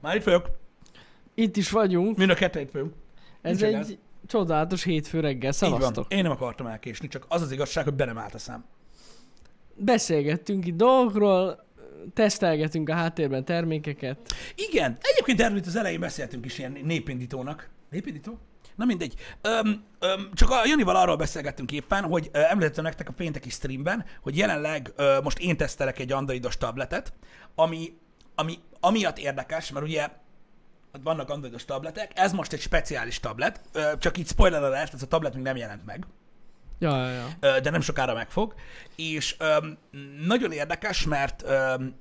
Már itt vagyok. Itt is vagyunk. Mind a kettő itt vagyunk. Ez nincs egy csodálatos hétfő reggel. Szevasztok. Én nem akartam elkésni, csak az az igazság, hogy be nem állt a szám. Beszélgettünk itt dolgokról, tesztelgetünk a háttérben termékeket. Igen, egyébként erről itt az elején beszéltünk is ilyen népindítónak. Népindító? Na mindegy. Öm, öm, csak a Janival arról beszélgettünk éppen, hogy ö, említettem nektek a pénteki streamben, hogy jelenleg ö, most én tesztelek egy androidos tabletet, ami, ami amiatt érdekes, mert ugye ott vannak androidos tabletek, ez most egy speciális tablet, csak így spoiler alert, ez a tablet még nem jelent meg. Ja, ja, ja. De nem sokára meg fog. És öm, nagyon érdekes, mert öm,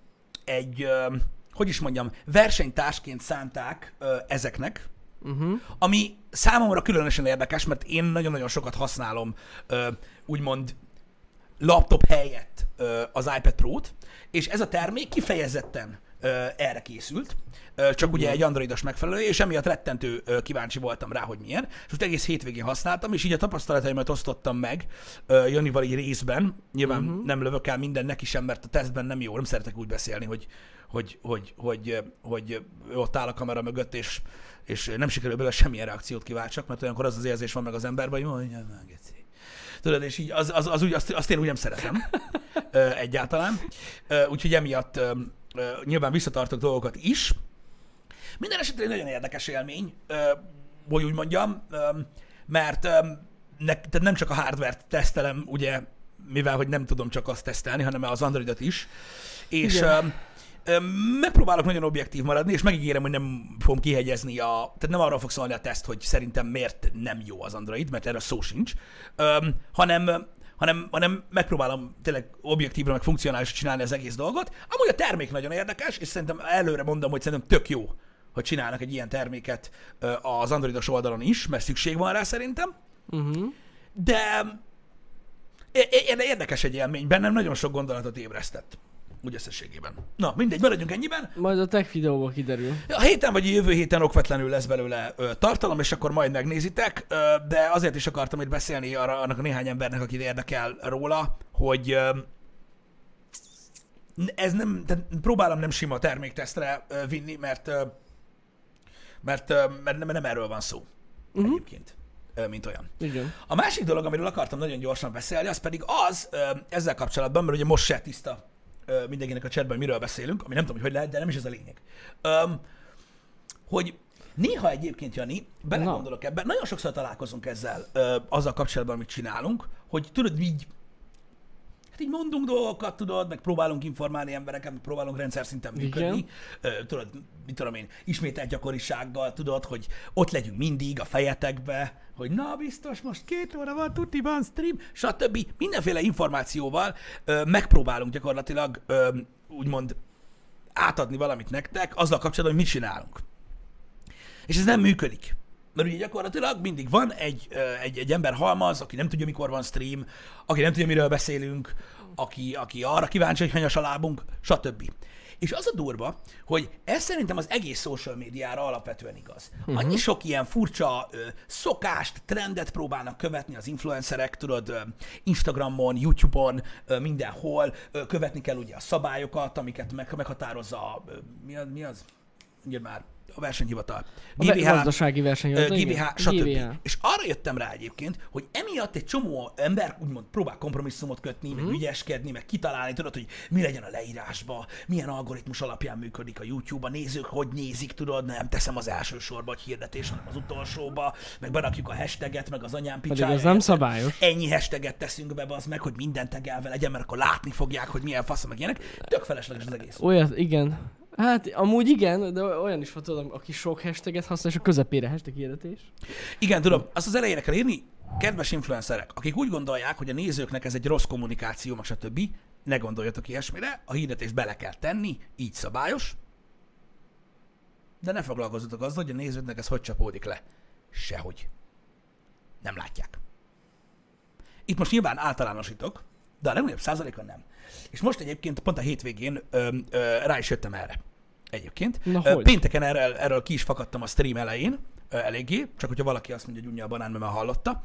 egy, öm, hogy is mondjam, versenytársként szánták ö, ezeknek, Uh-huh. ami számomra különösen érdekes, mert én nagyon-nagyon sokat használom ö, úgymond laptop helyett ö, az iPad Pro-t, és ez a termék kifejezetten erre készült, csak ugye egy androidos megfelelő, és emiatt rettentő kíváncsi voltam rá, hogy milyen, és most egész hétvégén használtam, és így a tapasztalataimat osztottam meg Janival így részben, nyilván uh-huh. nem lövök el minden neki sem, mert a tesztben nem jó, nem szeretek úgy beszélni, hogy, hogy, hogy, hogy, hogy, hogy ott áll a kamera mögött, és, és nem sikerül belőle semmilyen reakciót kiváltsak, mert olyankor az az érzés van meg az emberben, hogy mondja, már geci. Tudod, és így az, az, az úgy, azt, azt én úgy nem szeretem egyáltalán. Úgyhogy emiatt nyilván visszatartok dolgokat is. Minden esetre egy nagyon érdekes élmény, hogy úgy mondjam, mert ne, tehát nem csak a hardware-t tesztelem, ugye, mivel hogy nem tudom csak azt tesztelni, hanem az Androidot is. És Igen. Megpróbálok nagyon objektív maradni, és megígérem, hogy nem fogom kihegyezni a... Tehát nem arról fog szólni a teszt, hogy szerintem miért nem jó az Android, mert erre szó sincs, hanem, hanem, hanem megpróbálom tényleg objektívan, meg funkcionálisan csinálni az egész dolgot. Amúgy a termék nagyon érdekes, és szerintem előre mondom, hogy szerintem tök jó, hogy csinálnak egy ilyen terméket az androidos oldalon is, mert szükség van rá szerintem. Uh-huh. De érdekes egy élmény, bennem nagyon sok gondolatot ébresztett. Úgy összességében. Na, mindegy, maradjunk ennyiben. Majd a tech videóban kiderül. A héten vagy a jövő héten okvetlenül lesz belőle ö, tartalom, és akkor majd megnézitek, ö, de azért is akartam itt beszélni arra, annak a néhány embernek, akit érdekel róla, hogy ö, ez nem, tehát próbálom nem sima terméktesztre ö, vinni, mert ö, mert, ö, mert nem, nem erről van szó uh-huh. egyébként, mint olyan. Igen. A másik dolog, amiről akartam nagyon gyorsan beszélni, az pedig az ezzel kapcsolatban, mert ugye most se tiszta mindenkinek a chatben, miről beszélünk, ami nem tudom, hogy hogy lehet, de nem is ez a lényeg. Öm, hogy néha egyébként, Jani, belegondolok ebben, nagyon sokszor találkozunk ezzel, ö, azzal kapcsolatban, amit csinálunk, hogy tudod, így hát így mondunk dolgokat, tudod, meg próbálunk informálni embereket, meg próbálunk rendszer szinten működni. Igen. Tudod, mit tudom én, ismételt gyakorisággal, tudod, hogy ott legyünk mindig a fejetekbe, hogy na biztos most két óra van, tuti van stream, stb. Mindenféle információval ö, megpróbálunk gyakorlatilag ö, úgymond átadni valamit nektek, azzal kapcsolatban, hogy mit csinálunk. És ez nem működik. Mert ugye gyakorlatilag mindig van egy, egy, egy ember halmaz, aki nem tudja, mikor van stream, aki nem tudja, miről beszélünk, aki, aki arra kíváncsi, hogy hanyas a lábunk, stb. És az a durva, hogy ez szerintem az egész social médiára alapvetően igaz. Annyi sok ilyen furcsa ö, szokást, trendet próbálnak követni az influencerek, tudod, ö, Instagramon, YouTube-on, ö, mindenhol, ö, követni kell ugye a szabályokat, amiket meg, meghatározza ö, mi az, mi az? Ugye már a versenyhivatal. A ve- gazdasági verseny. Ö, GVH, stb. GVH. És arra jöttem rá egyébként, hogy emiatt egy csomó ember úgymond próbál kompromisszumot kötni, meg ügyeskedni, meg kitalálni, tudod, hogy mi legyen a leírásba, milyen algoritmus alapján működik a YouTube, a nézők hogy nézik, tudod, nem teszem az első sorba egy hirdetés, hanem az utolsóba, meg berakjuk a hashtaget, meg az anyám picsája. az nem szabályos. Ennyi hashtaget teszünk be, az meg, hogy minden tegelve legyen, mert akkor látni fogják, hogy milyen fasz, meg ilyenek. Tök felesleges az egész. Olyat, igen. Hát amúgy igen, de olyan is van, tudom, aki sok hashtaget használ, és a közepére hashtag hirdetés. Igen, tudom, azt az elejére kell írni, kedves influencerek, akik úgy gondolják, hogy a nézőknek ez egy rossz kommunikáció, meg stb., ne gondoljatok ilyesmire, a hirdetést bele kell tenni, így szabályos, de ne foglalkozzatok azzal, hogy a nézőknek ez hogy csapódik le. Sehogy. Nem látják. Itt most nyilván általánosítok, de a legnagyobb százalékon nem. És most egyébként pont a hétvégén ö, ö, rá is jöttem erre. Egyébként. Na, hogy? Pénteken erről, erről ki is fakadtam a stream elején, eléggé, csak hogyha valaki azt mondja, hogy unja a banán, mert már hallotta,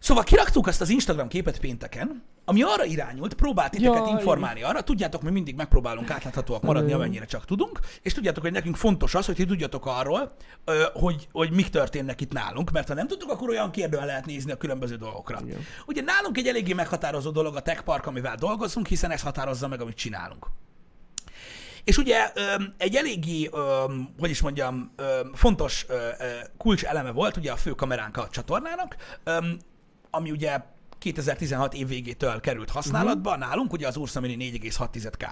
Szóval kiraktuk azt az Instagram képet pénteken, ami arra irányult, próbált titeket Jaj. informálni arra, tudjátok, mi mindig megpróbálunk átláthatóak maradni, amennyire csak tudunk, és tudjátok, hogy nekünk fontos az, hogy ti tudjatok arról, hogy, hogy mik történnek itt nálunk, mert ha nem tudtuk, akkor olyan kérdően lehet nézni a különböző dolgokra. Igen. Ugye nálunk egy eléggé meghatározó dolog a tech park, amivel dolgozunk, hiszen ez határozza meg, amit csinálunk. És ugye egy eléggé, hogy is mondjam, fontos kulcs eleme volt ugye a fő kameránk a csatornának, ami ugye 2016 év végétől került használatba, uh-huh. nálunk ugye az Ursa Mini 4,6K.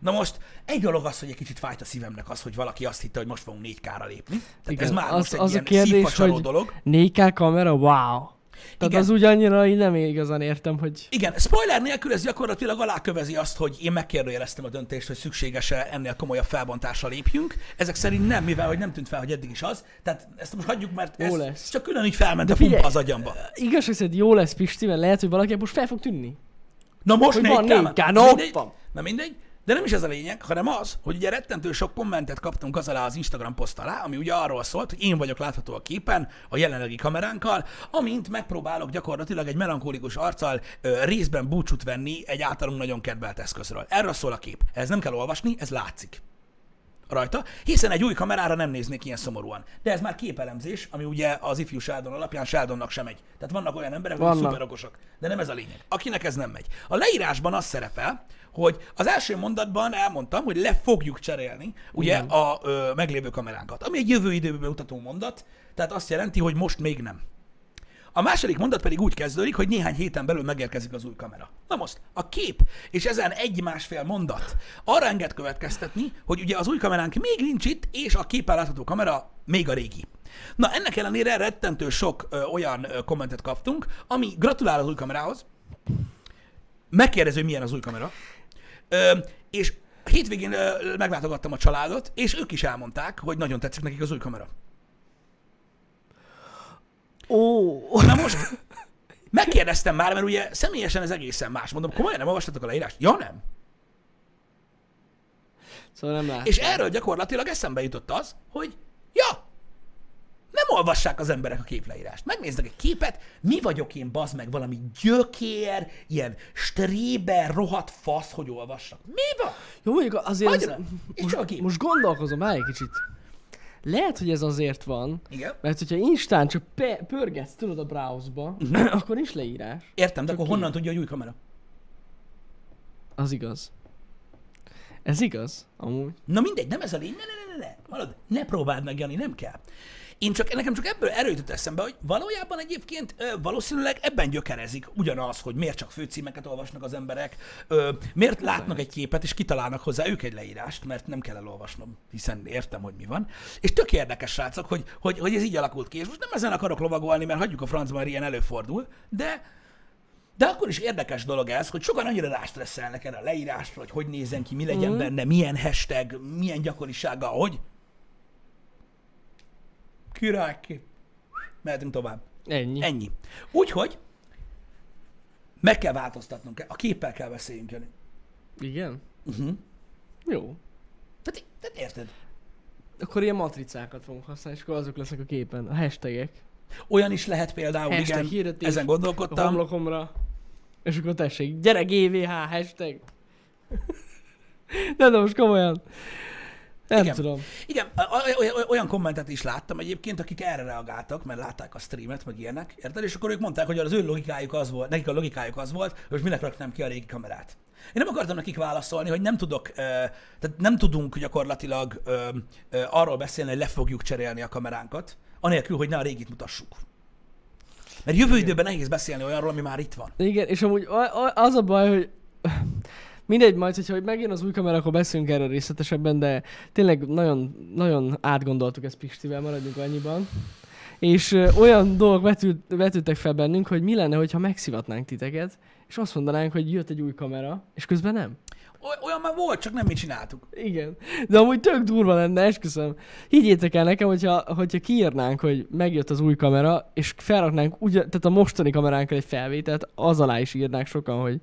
Na most egy dolog az, hogy egy kicsit fájt a szívemnek az, hogy valaki azt hitte, hogy most fogunk 4K-ra lépni. Tehát Igen, ez már az- most egy az a ilyen kérdés, szívfacsaró hogy- dolog. 4K kamera, wow. Tehát Igen. az úgy annyira így nem igazán értem, hogy... Igen, spoiler nélkül ez gyakorlatilag alákövezi azt, hogy én megkérdőjeleztem a döntést, hogy szükséges-e ennél komolyabb felbontásra lépjünk. Ezek szerint nem, mivel hogy nem tűnt fel, hogy eddig is az. Tehát ezt most hagyjuk, mert Jó ez lesz. csak külön így felment a figyelj, pumpa az agyamba. Igazság szerint jó lesz Pisti, mert lehet, hogy valaki most fel fog tűnni. Na most Hogy van 4K, 4K, Na mindegy, na mindegy, de nem is ez a lényeg, hanem az, hogy ugye rettentő sok kommentet kaptunk az alá az Instagram poszt alá, ami ugye arról szólt, hogy én vagyok látható a képen a jelenlegi kameránkkal, amint megpróbálok gyakorlatilag egy melankolikus arccal ö, részben búcsút venni egy általunk nagyon kedvelt eszközről. Erről szól a kép. Ez nem kell olvasni, ez látszik rajta, hiszen egy új kamerára nem néznék ilyen szomorúan. De ez már képelemzés, ami ugye az ifjú Sheldon alapján Sheldonnak sem megy. Tehát vannak olyan emberek, akik szuper okosak, de nem ez a lényeg. Akinek ez nem megy. A leírásban az szerepel, hogy az első mondatban elmondtam, hogy le fogjuk cserélni ugye Igen. a ö, meglévő kameránkat, ami egy jövő időben mutató mondat, tehát azt jelenti, hogy most még nem. A második mondat pedig úgy kezdődik, hogy néhány héten belül megérkezik az új kamera. Na most, a kép és ezen egy-másfél mondat arra enged következtetni, hogy ugye az új kameránk még nincs itt, és a képen látható kamera még a régi. Na, ennek ellenére rettentő sok ö, olyan ö, kommentet kaptunk, ami gratulál az új kamerához, megkérdező, milyen az új kamera, ö, és hétvégén ö, meglátogattam a családot, és ők is elmondták, hogy nagyon tetszik nekik az új kamera. Ó, Na most megkérdeztem már, mert ugye személyesen ez egészen más. Mondom, komolyan nem olvastatok a leírást? Ja, nem. szóval nem lát. És erről gyakorlatilag eszembe jutott az, hogy ja, nem olvassák az emberek a képleírást. Megnéznek egy képet, mi vagyok én, bazd meg, valami gyökér, ilyen stréber, rohadt fasz, hogy olvassak. Mi van? Jó, mondjuk azért... Rá. És most, csak a kép. most gondolkozom, várj egy kicsit. Lehet, hogy ez azért van, Igen. mert hogyha Instán csak pe- pörgetsz, tudod, a browse-ba, Mhm. akkor nincs leírás. Értem, de akkor ki. honnan tudja, hogy új kamera? Az igaz. Ez igaz, amúgy. Na mindegy, nem ez a lény, ne, ne, ne, ne, ne. Hallod, ne próbáld meg, Jani, nem kell. Én csak, nekem csak ebből erő jutott eszembe, hogy valójában egyébként ö, valószínűleg ebben gyökerezik ugyanaz, hogy miért csak főcímeket olvasnak az emberek, ö, miért látnak egy képet és kitalálnak hozzá ők egy leírást, mert nem kell elolvasnom, hiszen értem, hogy mi van. És tök érdekes, srácok, hogy, hogy, hogy ez így alakult ki. És most nem ezen akarok lovagolni, mert hagyjuk a francban, mert ilyen előfordul, de de akkor is érdekes dolog ez, hogy sokan annyira rástresszelnek erre a leírásra, hogy hogy nézzen ki, mi legyen Mhm. benne, milyen hashtag, milyen gyakorisággal, hogy. Király ki. Mehetünk tovább. Ennyi. Ennyi. Úgyhogy meg kell változtatnunk. A képpel kell beszéljünk, Jani. Igen? Uh-huh. Jó. Tehát, tehát érted? Akkor ilyen matricákat fogunk használni, és akkor azok lesznek a képen. A hashtagek. Olyan is lehet például, Hashtag igen, hirdetés. ezen A gondolkodtam. homlokomra. És akkor tessék, gyere GVH, hashtag. De, de most komolyan. Nem Igen. tudom. Igen, olyan- kommentet is láttam egyébként, akik erre reagáltak, mert látták a streamet, meg ilyenek, érted? És akkor ők mondták, hogy az ő logikájuk az volt, nekik a logikájuk az volt, hogy minek raknám ki a régi kamerát. Én nem akartam nekik válaszolni, hogy nem tudok, tehát nem tudunk gyakorlatilag arról beszélni, hogy le fogjuk cserélni a kameránkat, anélkül, hogy ne a régit mutassuk. Mert jövő időben nehéz beszélni olyanról, ami már itt van. Igen, és amúgy az a baj, hogy mindegy majd, hogyha hogy megjön az új kamera, akkor beszélünk erről részletesebben, de tényleg nagyon, nagyon átgondoltuk ezt Pistivel, maradjunk annyiban. És ö, olyan dolgok vetült, vetődtek fel bennünk, hogy mi lenne, hogyha megszivatnánk titeket, és azt mondanánk, hogy jött egy új kamera, és közben nem. Oly- Olyan már volt, csak nem mi csináltuk. Igen. De amúgy tök durva lenne, esküszöm. Higgyétek el nekem, hogyha, hogyha kiírnánk, hogy megjött az új kamera, és felraknánk ugyan, tehát a mostani kameránkkal egy felvételt, az alá is írnák sokan, hogy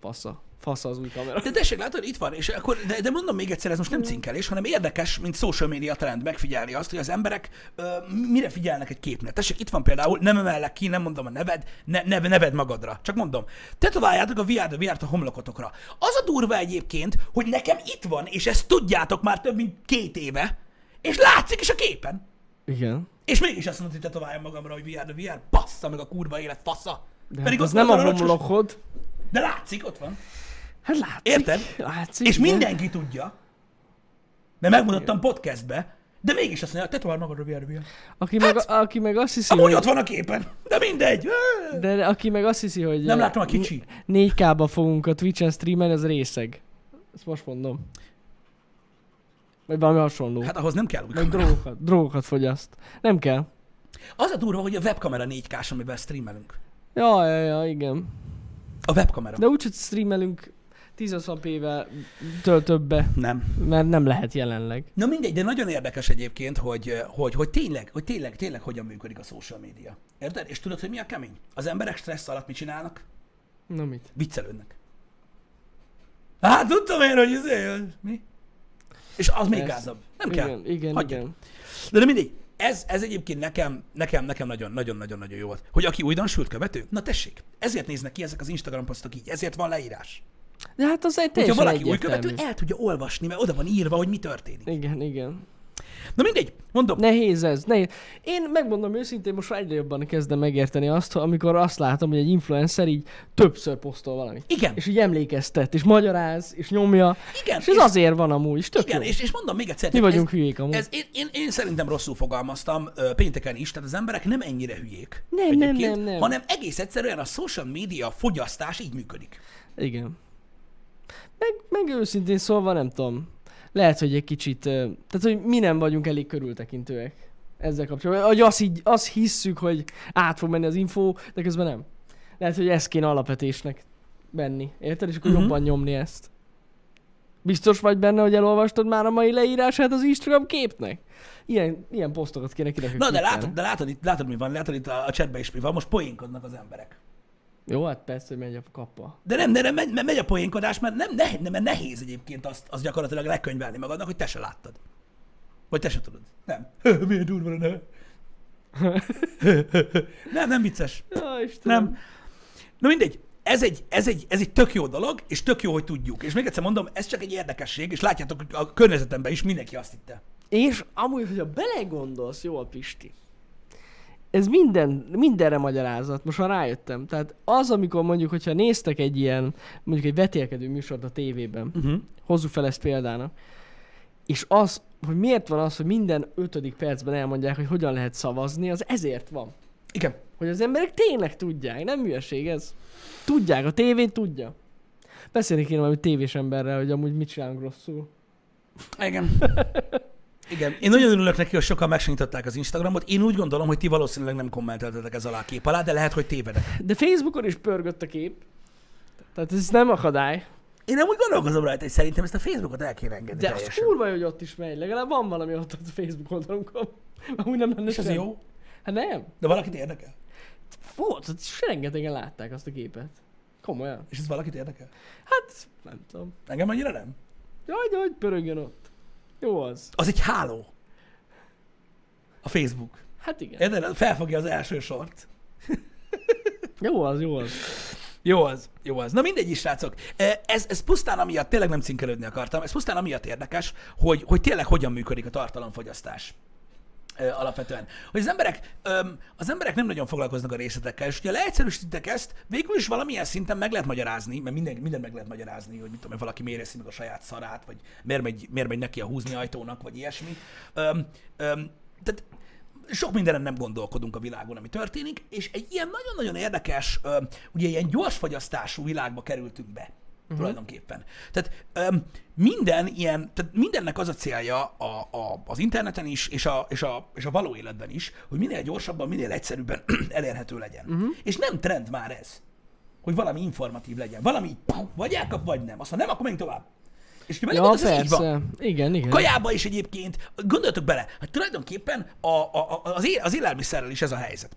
fasza. Fasz az új kamera. De tessék, látod, itt van, és akkor, de, de mondom még egyszer, ez most nem cinkelés, hanem érdekes, mint social media trend megfigyelni azt, hogy az emberek ö, mire figyelnek egy képnél. Tessék, itt van például, nem emellek ki, nem mondom a neved, ne, neve, neved magadra. Csak mondom, tetováljátok a VR-t, a VR-t a homlokotokra. Az a durva egyébként, hogy nekem itt van, és ezt tudjátok már több mint két éve, és látszik is a képen. Igen. És mégis azt mondod, hogy tetováljam magamra, hogy VR, VR, bassza meg a kurva élet, fasza. De Pedig hát az ott nem van a homlokod. De látszik, ott van. Hát látszik. Érted? Látszik. És igen. mindenki tudja. Mert megmutattam podcastbe, de mégis azt mondja, tetováld magadra VR, VR. Aki meg, Hát- aki meg azt hiszi, Amúgy hogy... ott van a képen, de mindegy. De aki meg azt hiszi, hogy... Nem eh, látom a kicsi. 4K-ba fogunk a Twitch-en streamelni, az részeg. Ezt most mondom. Vagy valami hasonló. Hát, ahhoz nem kell új Meg drogokat, drogokat fogyaszt. Nem kell. Az a durva, hogy a webkamera 4K-s, amivel streamelünk. Ja, ja, ja, igen. A webkamera. De úgy, hogy streamelünk 1080p-vel től többe, Nem. mert nem lehet jelenleg. Na mindegy, de nagyon érdekes egyébként, hogy, hogy, hogy tényleg, hogy tényleg, tényleg hogyan működik a social media. Érted? És tudod, hogy mi a kemény? Az emberek stressz alatt mit csinálnak? Na mit? Viccelődnek. Hát tudtam én, hogy ez mi? És az még gázabb. Nem kell. Igen, Hagyjuk. igen. De, de mindig, ez, ez egyébként nekem, nekem, nekem nagyon, nagyon, nagyon, nagyon jó volt. Hogy aki újdonsült követő, na tessék, ezért néznek ki ezek az Instagram posztok így, ezért van leírás. De hát az egy Hogyha teljesen valaki új követő, el tudja olvasni, mert oda van írva, hogy mi történik. Igen, igen. Na mindegy, mondom, Nehéz ez, nehéz. Én megmondom őszintén, most egyre jobban kezdem megérteni azt, amikor azt látom, hogy egy influencer így többször posztol valamit. igen, És így emlékeztet, és magyaráz, és nyomja. igen, És ez azért van amúgy, és tök igen, jó. és, és mondom még egyszer, Mi vagyunk ez, hülyék amúgy. ez, én, én, én, szerintem rosszul fogalmaztam ö, pénteken is, tehát az emberek nem ennyire hülyék. Nem, nem, nem, nem. Hanem egész egyszerűen a social media fogyasztás így működik. Igen. Meg, meg őszintén szólva nem tudom. Lehet, hogy egy kicsit, tehát hogy mi nem vagyunk elég körültekintőek ezzel kapcsolatban. Hogy azt, így, azt hisszük, hogy át fog menni az info, de közben nem. Lehet, hogy ezt kéne alapvetésnek venni. Érted? És akkor uh-huh. jobban nyomni ezt. Biztos vagy benne, hogy elolvastad már a mai leírását az Instagram képnek? Ilyen, ilyen posztokat kéne kirakni. Na, de látod, de látod, itt, látod, mi van, látod itt a, a chatben is mi van, most poénkodnak az emberek. Jó, hát persze, hogy megy a kappa. De nem, de nem, megy, megy a poénkodás, mert nem, ne, nem, mert nehéz egyébként azt, azt gyakorlatilag lekönyvelni magadnak, hogy te se láttad. Vagy te se tudod. Nem. Milyen durva lenne. nem, nem vicces. Ja, Istenem. Nem. Na mindegy. Ez egy, ez, egy, ez egy tök jó dolog, és tök jó, hogy tudjuk. És még egyszer mondom, ez csak egy érdekesség, és látjátok, a környezetemben is mindenki azt hitte. És amúgy, hogyha belegondolsz, jó a Pisti, ez minden, mindenre magyarázat, most már rájöttem. Tehát az, amikor mondjuk, hogyha néztek egy ilyen, mondjuk egy vetélkedő műsort a tévében, Uh-huh. hozzuk fel ezt példának, és az, hogy miért van az, hogy minden ötödik percben elmondják, hogy hogyan lehet szavazni, az ezért van. Igen. Hogy az emberek tényleg tudják, nem hülyeség ez. Tudják, a tévé tudja. Beszélni kéne valami tévés emberrel, hogy amúgy mit csinálunk rosszul. Igen. Igen. Én nagyon örülök neki, hogy sokan megnyitották az Instagramot. Én úgy gondolom, hogy ti valószínűleg nem kommenteltetek ez alá a kép alá, de lehet, hogy tévedek. De Facebookon is pörgött a kép. Tehát ez nem akadály. Én nem úgy gondolkozom rajta, hogy szerintem ezt a Facebookot el kéne engedni De az teljesen. kurva, hogy ott is megy. Legalább van valami ott a Facebook oldalunkon. Amúgy nem lenne És ez jó? Hát nem. De valakit érdekel? Volt, rengetegen látták azt a képet. Komolyan. És ez valakit érdekel? Hát, nem tudom. Engem annyira nem. Jaj, de hogy pörögjön ott. Jó az. Az egy háló. A Facebook. Hát igen. Érted? Felfogja az első sort. Jó az, jó az. Jó az, jó az. Na mindegy is, srácok. Ez, ez pusztán amiatt, tényleg nem cinkelődni akartam, ez pusztán amiatt érdekes, hogy, hogy tényleg hogyan működik a tartalomfogyasztás alapvetően. Hogy az emberek, öm, az emberek nem nagyon foglalkoznak a részletekkel, és hogyha leegyszerűsítitek ezt, végül is valamilyen szinten meg lehet magyarázni, mert minden, minden meg lehet magyarázni, hogy mit tudom, valaki miért meg a saját szarát, vagy miért megy, miért megy neki a húzni ajtónak, vagy ilyesmi. Öm, öm, tehát sok mindenen nem gondolkodunk a világon, ami történik, és egy ilyen nagyon-nagyon érdekes, ö, ugye ilyen gyors fogyasztású világba kerültünk be. Uh-huh. Tulajdonképpen. Tehát ö, minden ilyen, tehát mindennek az a célja a, a, az interneten is, és a, és, a, és a való életben is, hogy minél gyorsabban, minél egyszerűbben elérhető legyen. Uh-huh. És nem trend már ez, hogy valami informatív legyen. Valami vagy elkap, vagy nem. Azt ha nem, akkor menjünk tovább. És ha Ja, belegondolsz, ez így van. persze. Igen, igen. Kajába is egyébként, gondoltok bele, hogy tulajdonképpen a, a, a, az, él, az élelmiszerrel is ez a helyzet.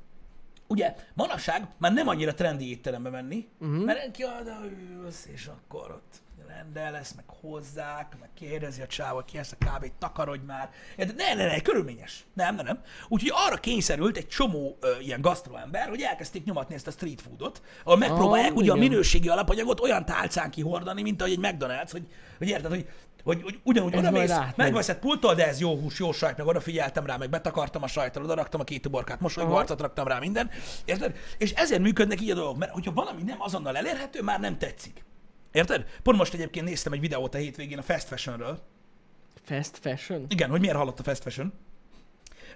Ugye manapság már nem annyira trendi étterembe menni, uh-huh. mert ki ülsz, és akkor ott rendel lesz, meg hozzák, meg kérdezi a csávot, ki ezt a kávét, takarodj már. De ne, ne, ne, körülményes. Nem, nem, nem. Úgyhogy arra kényszerült egy csomó ö, ilyen gasztroember, hogy elkezdték nyomatni ezt a street foodot, ahol megpróbálják Ah, ugye a igen. minőségi alapanyagot olyan tálcán kihordani, mint ahogy egy McDonald's, hogy, hogy érted, hogy hogy, hogy ugyanúgy oda mész, átmegy. megveszed pulttól, de ez jó hús, jó sajt, meg odafigyeltem rá, meg betakartam a sajtot, oda raktam a két uborkát, mosolygó Aha. arcot raktam rá, minden. Érted? És ezért működnek így a dolgok, mert hogyha valami nem azonnal elérhető, már nem tetszik. Érted? Pont most egyébként néztem egy videót a hétvégén a fast fashionről. Fast fashion? Igen, hogy miért halott a fast fashion.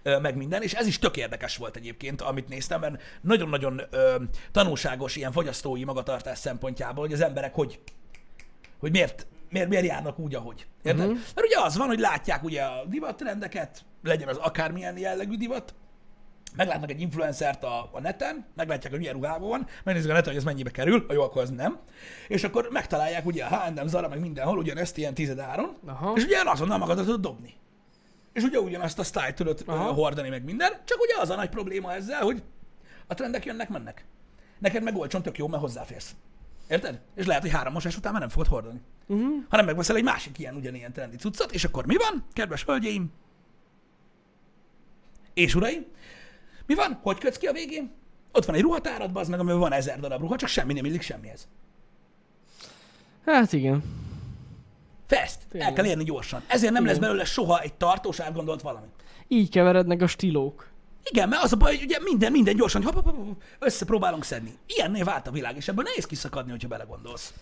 Meg minden, és ez is tök érdekes volt egyébként, amit néztem, mert nagyon-nagyon ö, tanulságos ilyen fogyasztói magatartás szempontjából, hogy az emberek hogy, hogy miért, miért, miért járnak úgy, ahogy. Érted? Uh-huh. Mert ugye az van, hogy látják ugye a divattrendeket, legyen az akármilyen jellegű divat, meglátnak egy influencert a, a neten, meglátják, hogy milyen ruhában van, megnézik a neten, hogy ez mennyibe kerül, ha jó, akkor az nem. És akkor megtalálják ugye a H&M, Zara, meg mindenhol ugyanezt ilyen tizedáron, Aha. és ugye azonnal magadat tudod dobni. És ugye ugyanazt a style tudod Aha. hordani, meg minden, csak ugye az a nagy probléma ezzel, hogy a trendek jönnek, mennek. Neked meg olcsón tök jó, mert hozzáférsz. Érted? És lehet, hogy három mosás után már nem fogod hordani. Uh-huh. Hanem megveszel egy másik ilyen ugyanilyen trendi cuccot, és akkor mi van, kedves hölgyeim? És uraim? Mi van? Hogy kötsz ki a végén? Ott van egy ruhatárad, az meg, amiben van ezer darab ruha, csak semmi nem illik semmihez. Hát igen. Fest, el Tényleg. kell érni gyorsan. Ezért nem Igen. lesz belőle soha egy tartós, átgondolt valami. Így keverednek a stílók. Igen, mert az a baj, hogy ugye minden, minden gyorsan, hop, hop, hop, hop, összepróbálunk szedni. Ilyenné vált a világ, és ebből nehéz kiszakadni, hogyha belegondolsz.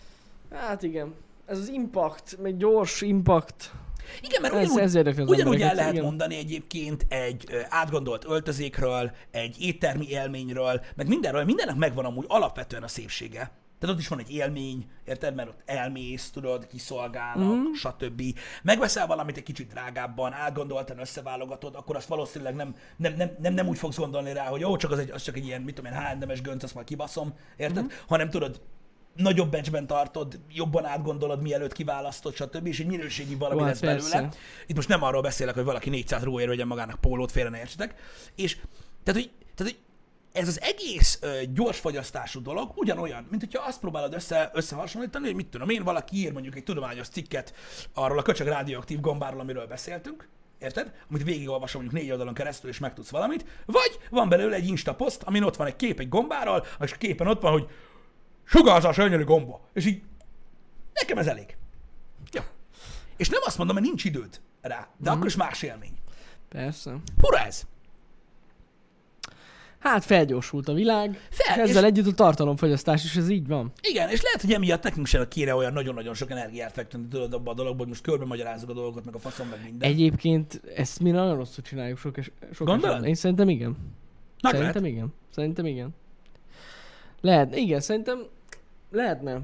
Hát igen. Ez az impact, meg gyors impact. Igen, mert Ez- ugyanúgy, ez az ugyanúgy el lehet igen. mondani egyébként egy átgondolt öltözékről, egy éttermi élményről, meg mindenről, mindennek megvan amúgy alapvetően a szépsége. Tehát ott is van egy élmény, érted? Mert ott elmész, tudod, kiszolgálnak, mm. stb. Megveszel valamit egy kicsit drágábban, átgondoltan összeválogatod, akkor azt valószínűleg nem, nem, nem, nem, nem úgy fogsz gondolni rá, hogy jó, csak az, egy, az csak egy ilyen, mit tudom én, H&M-es gönc, azt majd kibaszom, érted? Mm. Hanem tudod, nagyobb becsben tartod, jobban átgondolod, mielőtt kiválasztod, stb. És egy minőségi valami Jó, hát lesz belőle. Itt most nem arról beszélek, hogy valaki 400 róért vegyen magának pólót, félre ne értsetek. És tehát, hogy, tehát, hogy ez az egész ö, gyors fogyasztású dolog ugyanolyan, mint hogyha azt próbálod össze, összehasonlítani, hogy mit tudom én, valaki ír mondjuk egy tudományos cikket arról a köcsög rádióaktív gombáról, amiről beszéltünk, érted? Amit végigolvasom mondjuk négy oldalon keresztül, és megtudsz valamit, vagy van belőle egy Insta poszt, amin ott van egy kép egy gombáról, és a képen ott van, hogy sugárzás gyönyörű gomba. És így nekem ez elég. Jó. És nem azt mondom, mert nincs időd rá, de akkor is más élmény. Persze. Pura ez. Hát felgyorsult a világ, Fel- és ezzel és- együtt a tartalomfogyasztás is, ez így van. Igen, és lehet, hogy emiatt nekünk sem kéne olyan nagyon-nagyon sok energiát fektetni tudod abba a dologba, hogy most körbe magyarázzuk a dolgokat, meg a faszom, meg minden. Egyébként ezt mi nagyon rosszul csináljuk sok, es- sok Gondolod? esetben. Én szerintem igen. Meg szerintem lehet. igen. Szerintem igen. Lehet, igen, szerintem lehetne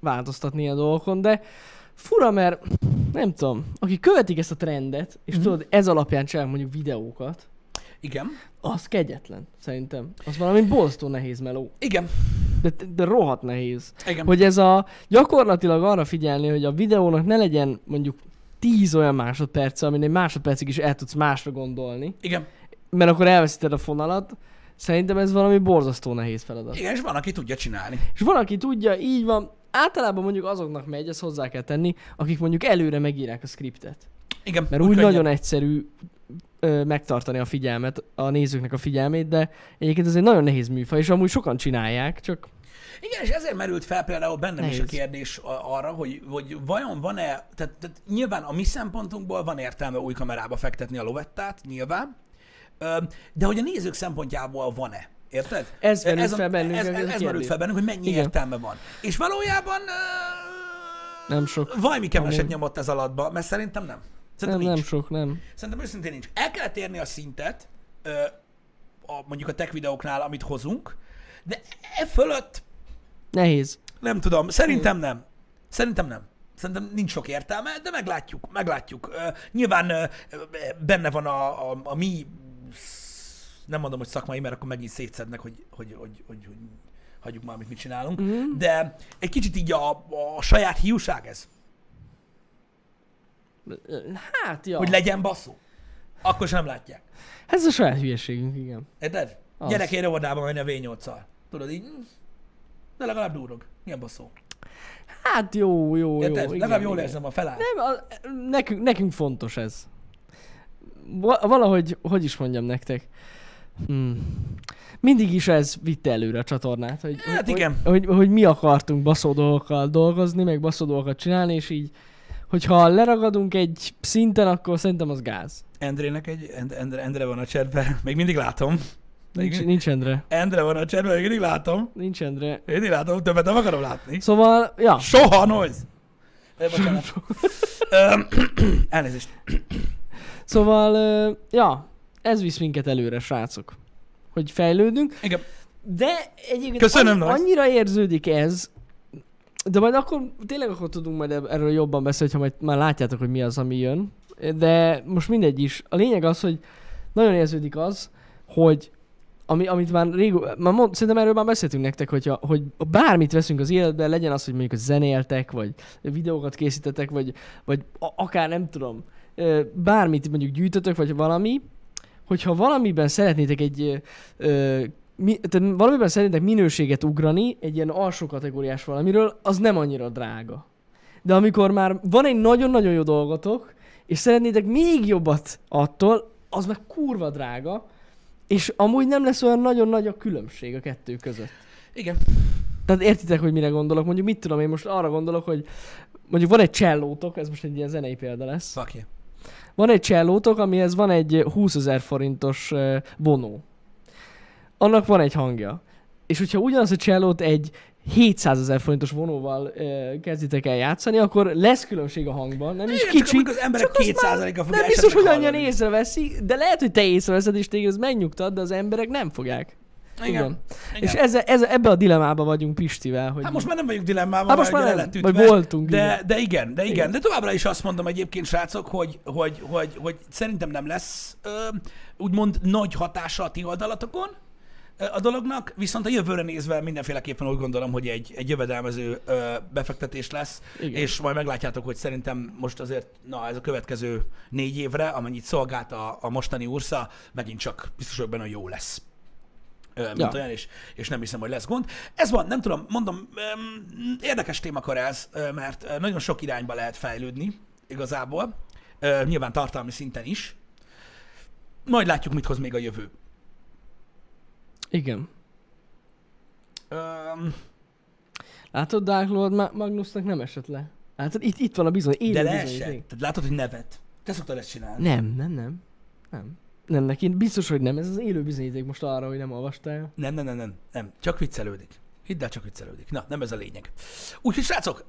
változtatni a dolgokon, de fura, mert nem tudom, akik követik ezt a trendet, és Mhm. tudod, ez alapján csinálják mondjuk videókat, Igen. az kegyetlen, szerintem. Az valami borzasztó nehéz meló. Igen. De, de rohadt nehéz. Igen. Hogy ez a gyakorlatilag arra figyelni, hogy a videónak ne legyen mondjuk 10 olyan másodperce, amin egy másodpercig is el tudsz másra gondolni, Igen. mert akkor elveszíted a fonalat. Szerintem ez valami borzasztó nehéz feladat. Igen, és van, aki tudja csinálni. És van, aki tudja, így van, általában mondjuk azoknak megy, ezt hozzá kell tenni, akik mondjuk előre megírják a skriptet. Igen. Mert úgy, könnyebb. nagyon egyszerű ö, megtartani a figyelmet, a nézőknek a figyelmét, de egyébként ez egy nagyon nehéz műfaj, és amúgy sokan csinálják, csak Igen, és ezért merült fel például bennem is a Nehéz. kérdés arra, hogy, hogy vajon van-e, tehát, tehát nyilván a mi szempontunkból van értelme új kamerába fektetni a lovettát, nyilván, de hogy a nézők szempontjából van-e? Érted? Ez merült a- fel bennünk, ez, ez ez, ez merült fel bennünk, hogy mennyi Igen. értelme van. És valójában ö, Nem sok. Valami keveset Amúgy. nyomott ez alattba, mert szerintem nem. nem, Szerintem nem nincs. sok, nem. Szerintem őszintén nincs. El kellett érni a szintet, ö, a, mondjuk a tech videóknál, amit hozunk, de e fölött Nehéz. nem tudom, szerintem nem. Szerintem nem. Szerintem nincs sok értelme, de meglátjuk, meglátjuk. Ö, nyilván ö, benne van a, a, a mi, nem mondom, hogy szakmai, mert akkor megint szétszednek, hogy, hogy, hogy, hogy, hogy hagyjuk már, amit mit csinálunk, Mhm. de egy kicsit így a, a saját hiúság ez, Hát, ja. hogy legyen baszó. Akkor sem látják. Ez a saját hülyeségünk, igen. Érted? Az. Gyerek én óvodába menni a V8-szal. Tudod így, de legalább durog. Milyen baszó. Hát jó, jó, jó. Érted? igen, legalább jól igen. érzem a feláll. Nem, a, nekünk, nekünk fontos ez. Va- valahogy, hogy is mondjam nektek. Hmm. Mindig is ez vitte előre a csatornát, hogy, Hát hogy, igen. Hogy, hogy, hogy mi akartunk baszó dolgokkal dolgozni, meg baszó dolgokat csinálni, és így, hogyha leragadunk egy szinten, akkor szerintem az gáz. Endrének egy, End- Endre, Endre van a csetben, még mindig látom. Nincs, nincs Endre. Endre van a csetben, még mindig látom. Nincs Endre. Én mindig látom, többet nem akarom látni. Szóval, ja. Soha, noise! Ö, Bocsánat. Elnézést. Szóval, ja, ez visz minket előre, srácok. Hogy fejlődünk. Igen. De egyébként Köszönöm, annyi- annyira érződik ez, de majd akkor tényleg akkor tudunk majd erről jobban beszélni, ha majd már látjátok, hogy mi az, ami jön. De most mindegy is. A lényeg az, hogy nagyon érződik az, hogy ami, amit már régó, már mond, szerintem erről már beszéltünk nektek, hogyha, hogy bármit veszünk az életben, legyen az, hogy mondjuk zenéltek, vagy videókat készítetek, vagy, vagy akár nem tudom, bármit mondjuk gyűjtötök, vagy valami, hogyha valamiben szeretnétek egy ö, mi, tehát valamiben szeretnétek minőséget ugrani, egy ilyen alsó kategóriás valamiről, az nem annyira drága. De amikor már van egy nagyon-nagyon jó dolgotok, és szeretnétek még jobbat attól, az meg kurva drága, és amúgy nem lesz olyan nagyon nagy a különbség a kettő között. Igen. Tehát értitek, hogy mire gondolok? Mondjuk mit tudom, én most arra gondolok, hogy mondjuk van egy csellótok, ez most egy ilyen zenei példa lesz. Fuck yeah. Van egy csellótok, amihez van egy 20 ezer forintos ö, vonó. Annak van egy hangja. És hogyha ugyanaz a csellót egy 700 ezer forintos vonóval ö, kezditek el játszani, akkor lesz különbség a hangban. Nem is csak kicsi. amikor az emberek csak azt 2%-a fogja Nem biztos, hogy annyian észreveszi, de lehet, hogy te észreveszed, és téged ez megnyugtad, de az emberek nem fogják. Igen. Igen. Igen. És ezzel, ezzel, ebbe a dilemmába vagyunk Pistivel, hogy... Hát most már nem vagyunk dilemmában, Hát most már nem, lett vagy ütve, voltunk, De, igen. de igen, de igen. Igen. De továbbra is azt mondom egyébként, srácok, hogy, hogy, hogy, hogy szerintem nem lesz ö, úgymond nagy hatása a ti oldalatokon a dolognak, viszont a jövőre nézve mindenféleképpen úgy gondolom, hogy egy, egy jövedelmező ö, befektetés lesz, Igen. és majd meglátjátok, hogy szerintem most azért, na ez a következő négy évre, amennyit szolgált a, a mostani Ursa, megint csak biztos vagyok benne, hogy jó lesz. Mint Ja. olyan, és, és nem hiszem, hogy lesz gond. Ez van, nem tudom, mondom, érdekes témakör ez, mert nagyon sok irányba lehet fejlődni igazából, nyilván tartalmi szinten is. Majd látjuk, mit hoz még a jövő. Igen. Öm, Látod, Dark Lord Ma- Magnusnak nem esett le. Látod, itt, itt van a bizony, élő de leesett. Tehát látod, hogy nevet. Te szoktad ezt csinálni. Nem, nem, nem. Nem. Nem, neki biztos, hogy nem. Ez az élő bizonyíték most arra, hogy nem olvastál. Nem, nem, nem, nem, nem. Csak viccelődik. Hidd el, csak viccelődik. Na, nem ez a lényeg. Úgyhogy, srácok,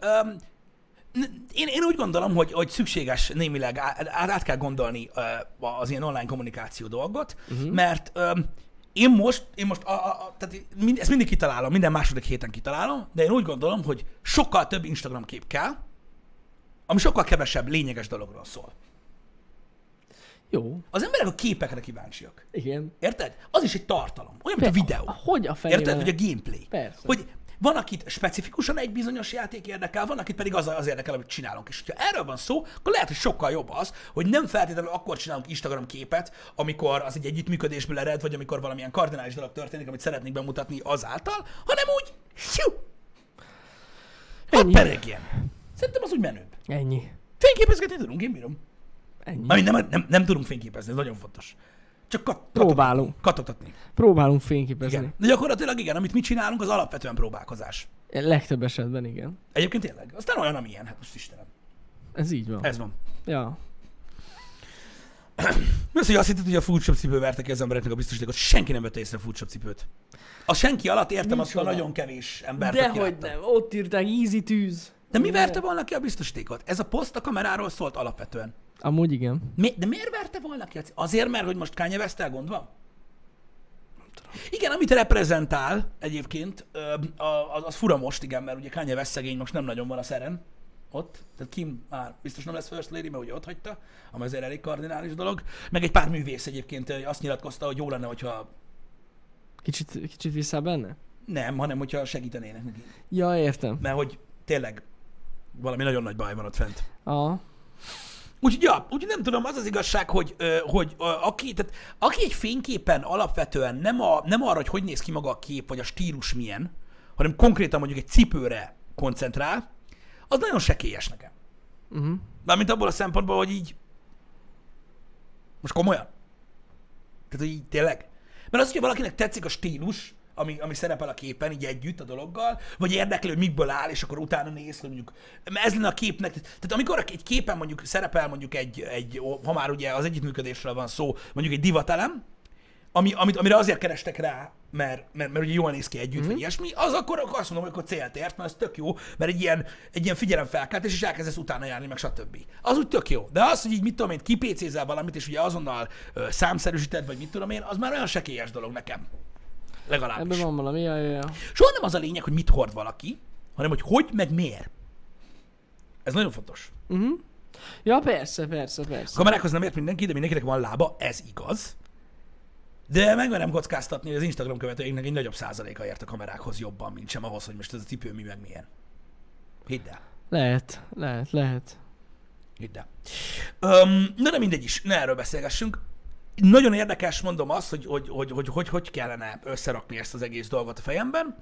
n- én, én úgy gondolom, hogy, hogy szükséges némileg át, át kell gondolni ö, az ilyen online kommunikáció dolgot, uh-huh. mert öm, én most, én most a, a, tehát mind, ezt mindig kitalálom, minden második héten kitalálom, de én úgy gondolom, hogy sokkal több Instagram kép kell, ami sokkal kevesebb lényeges dologról szól. Jó. Az emberek a képekre kíváncsiak. Igen. Érted? Az is egy tartalom. Olyan, mint a videó. A, hogy a fenébe? Érted? Hogy a gameplay. Persze. Hogy van, akit specifikusan egy bizonyos játék érdekel, van, akit pedig az, az érdekel, amit csinálunk. És ha erről van szó, akkor lehet, hogy sokkal jobb az, hogy nem feltétlenül akkor csinálunk Instagram képet, amikor az egy együttműködésből ered, vagy amikor valamilyen kardinális dolog történik, amit szeretnék bemutatni azáltal, hanem úgy, hiu, hadd Ennyi. peregjen. Szerintem az úgy menőbb. Ennyi. Fényképezgetni tudunk, én bírom. Ennyi. Ami nem, nem, nem tudunk fényképezni, ez nagyon fontos. Csak kat- Próbálunk. Katogtatni. Próbálunk fényképezni. Igen. De gyakorlatilag igen, amit mi csinálunk, az alapvetően próbálkozás. Legtöbb esetben igen. Egyébként tényleg. Aztán olyan, amilyen, hát most Istenem. Ez így van. Ez van. Ja. Mi az, hogy azt hitted, hogy a foodshop cipő verte ki az embereknek a biztosítékot? Senki nem vette észre a foodshop cipőt. A senki alatt értem azt a oda. nagyon kevés embert, De aki hogy látta. nem. Ott írták easy tűz. De mi verte volna ki a biztosítékot? Ez a poszt a kameráról szólt alapvetően. Amúgy igen. Mi, de miért verte volna ki? Azért, mert hogy most Kanye west gond van? Igen, amit reprezentál egyébként, az, az fura most, igen, mert ugye Kanye West szegény most nem nagyon van a szeren ott, tehát Kim már biztos nem lesz First Lady, mert ugye ott hagyta, ami azért elég kardinális dolog. Meg egy pár művész egyébként azt nyilatkozta, hogy jó lenne, hogyha Kicsit, kicsit vissza benne? nem, hanem hogyha segítenének neki. Ja, értem. Mert hogy tényleg valami nagyon nagy baj van ott fent. A. Úgyhogy, ja, úgyhogy nem tudom, az az igazság, hogy, hogy aki, tehát, aki egy fényképen alapvetően nem, a, nem arra, hogy hogy néz ki maga a kép, vagy a stílus milyen, hanem konkrétan mondjuk egy cipőre koncentrál, az nagyon sekélyes nekem. Uh-huh. Mármint abból a szempontból, hogy így... Most komolyan? Tehát, hogy így tényleg? Mert az, hogy valakinek tetszik a stílus, ami, ami szerepel a képen, így együtt a dologgal, vagy érdekli, hogy mikből áll, és akkor utána néz, hogy mondjuk, ez lenne a képnek, tehát amikor egy képen mondjuk szerepel mondjuk egy, egy ha már ugye az együttműködésről van szó, mondjuk egy divatelem, ami, amit, amire azért kerestek rá, mert, mert, mert ugye jól néz ki együtt, mm. vagy ilyesmi, az akkor, akkor azt mondom, hogy akkor célt ért, mert ez tök jó, mert egy ilyen, egy ilyen figyelemfelkeltés, és elkezdesz utána járni, meg stb. Az úgy tök jó. De az, hogy így mit tudom én, kipécézel valamit, és ugye azonnal ö, számszerűsíted, vagy mit tudom én, az már olyan sekélyes dolog nekem. Legalábbis. Ebben van valami, ja, ja, ja. Soha nem az a lényeg, hogy mit hord valaki, hanem hogy hogy, meg miért. Ez nagyon fontos. Uh-huh. Ja, persze, persze, persze. A kamerákhoz nem ért mindenki, de mindenkinek van lába, ez igaz. De megmerem kockáztatni, hogy az Instagram követőinknek egy nagyobb százaléka ért a kamerákhoz jobban, mint sem ahhoz, hogy most ez a cipő mi meg milyen. Hidd el. Lehet, lehet, lehet. Hidd el. Um, na de mindegy is, ne erről beszélgessünk. Nagyon érdekes, mondom azt, hogy hogy, hogy, hogy, hogy, hogy kellene összerakni ezt az egész dolgot a fejemben.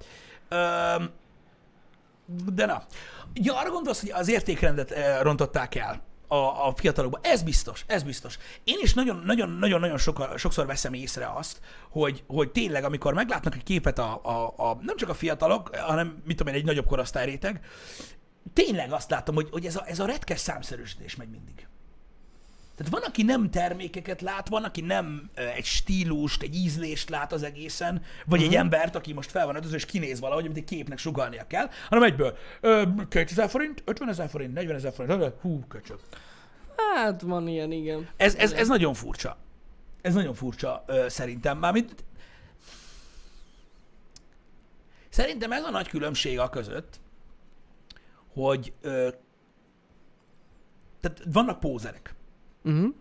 De na. Ugye arra gondolsz, hogy az értékrendet eh, rontották el a, a fiatalokban. Ez biztos, ez biztos. Én is nagyon-nagyon-nagyon sokszor veszem észre azt, hogy, hogy tényleg, amikor meglátnak egy képet a, a, a, nem csak a fiatalok, hanem mit tudom én, egy nagyobb korosztályréteg, tényleg azt látom, hogy, hogy ez, a, ez a retkes számszerűsítés megy mindig. Tehát van, aki nem termékeket lát, van, aki nem egy stílust, egy ízlést lát az egészen, vagy egy embert, aki most fel van öltözve, és kinéz valahogy, amit egy képnek sugalnia kell, hanem egyből ö, 2000 forint, 50 ezer forint, 40 ezer forint, hú, köcsög. Hát van ilyen, igen. Ez, ez, ez nagyon furcsa. Ez nagyon furcsa ö, szerintem. Mármint Szerintem ez a nagy különbség a között, hogy ö, tehát vannak pózerek. Uh-huh.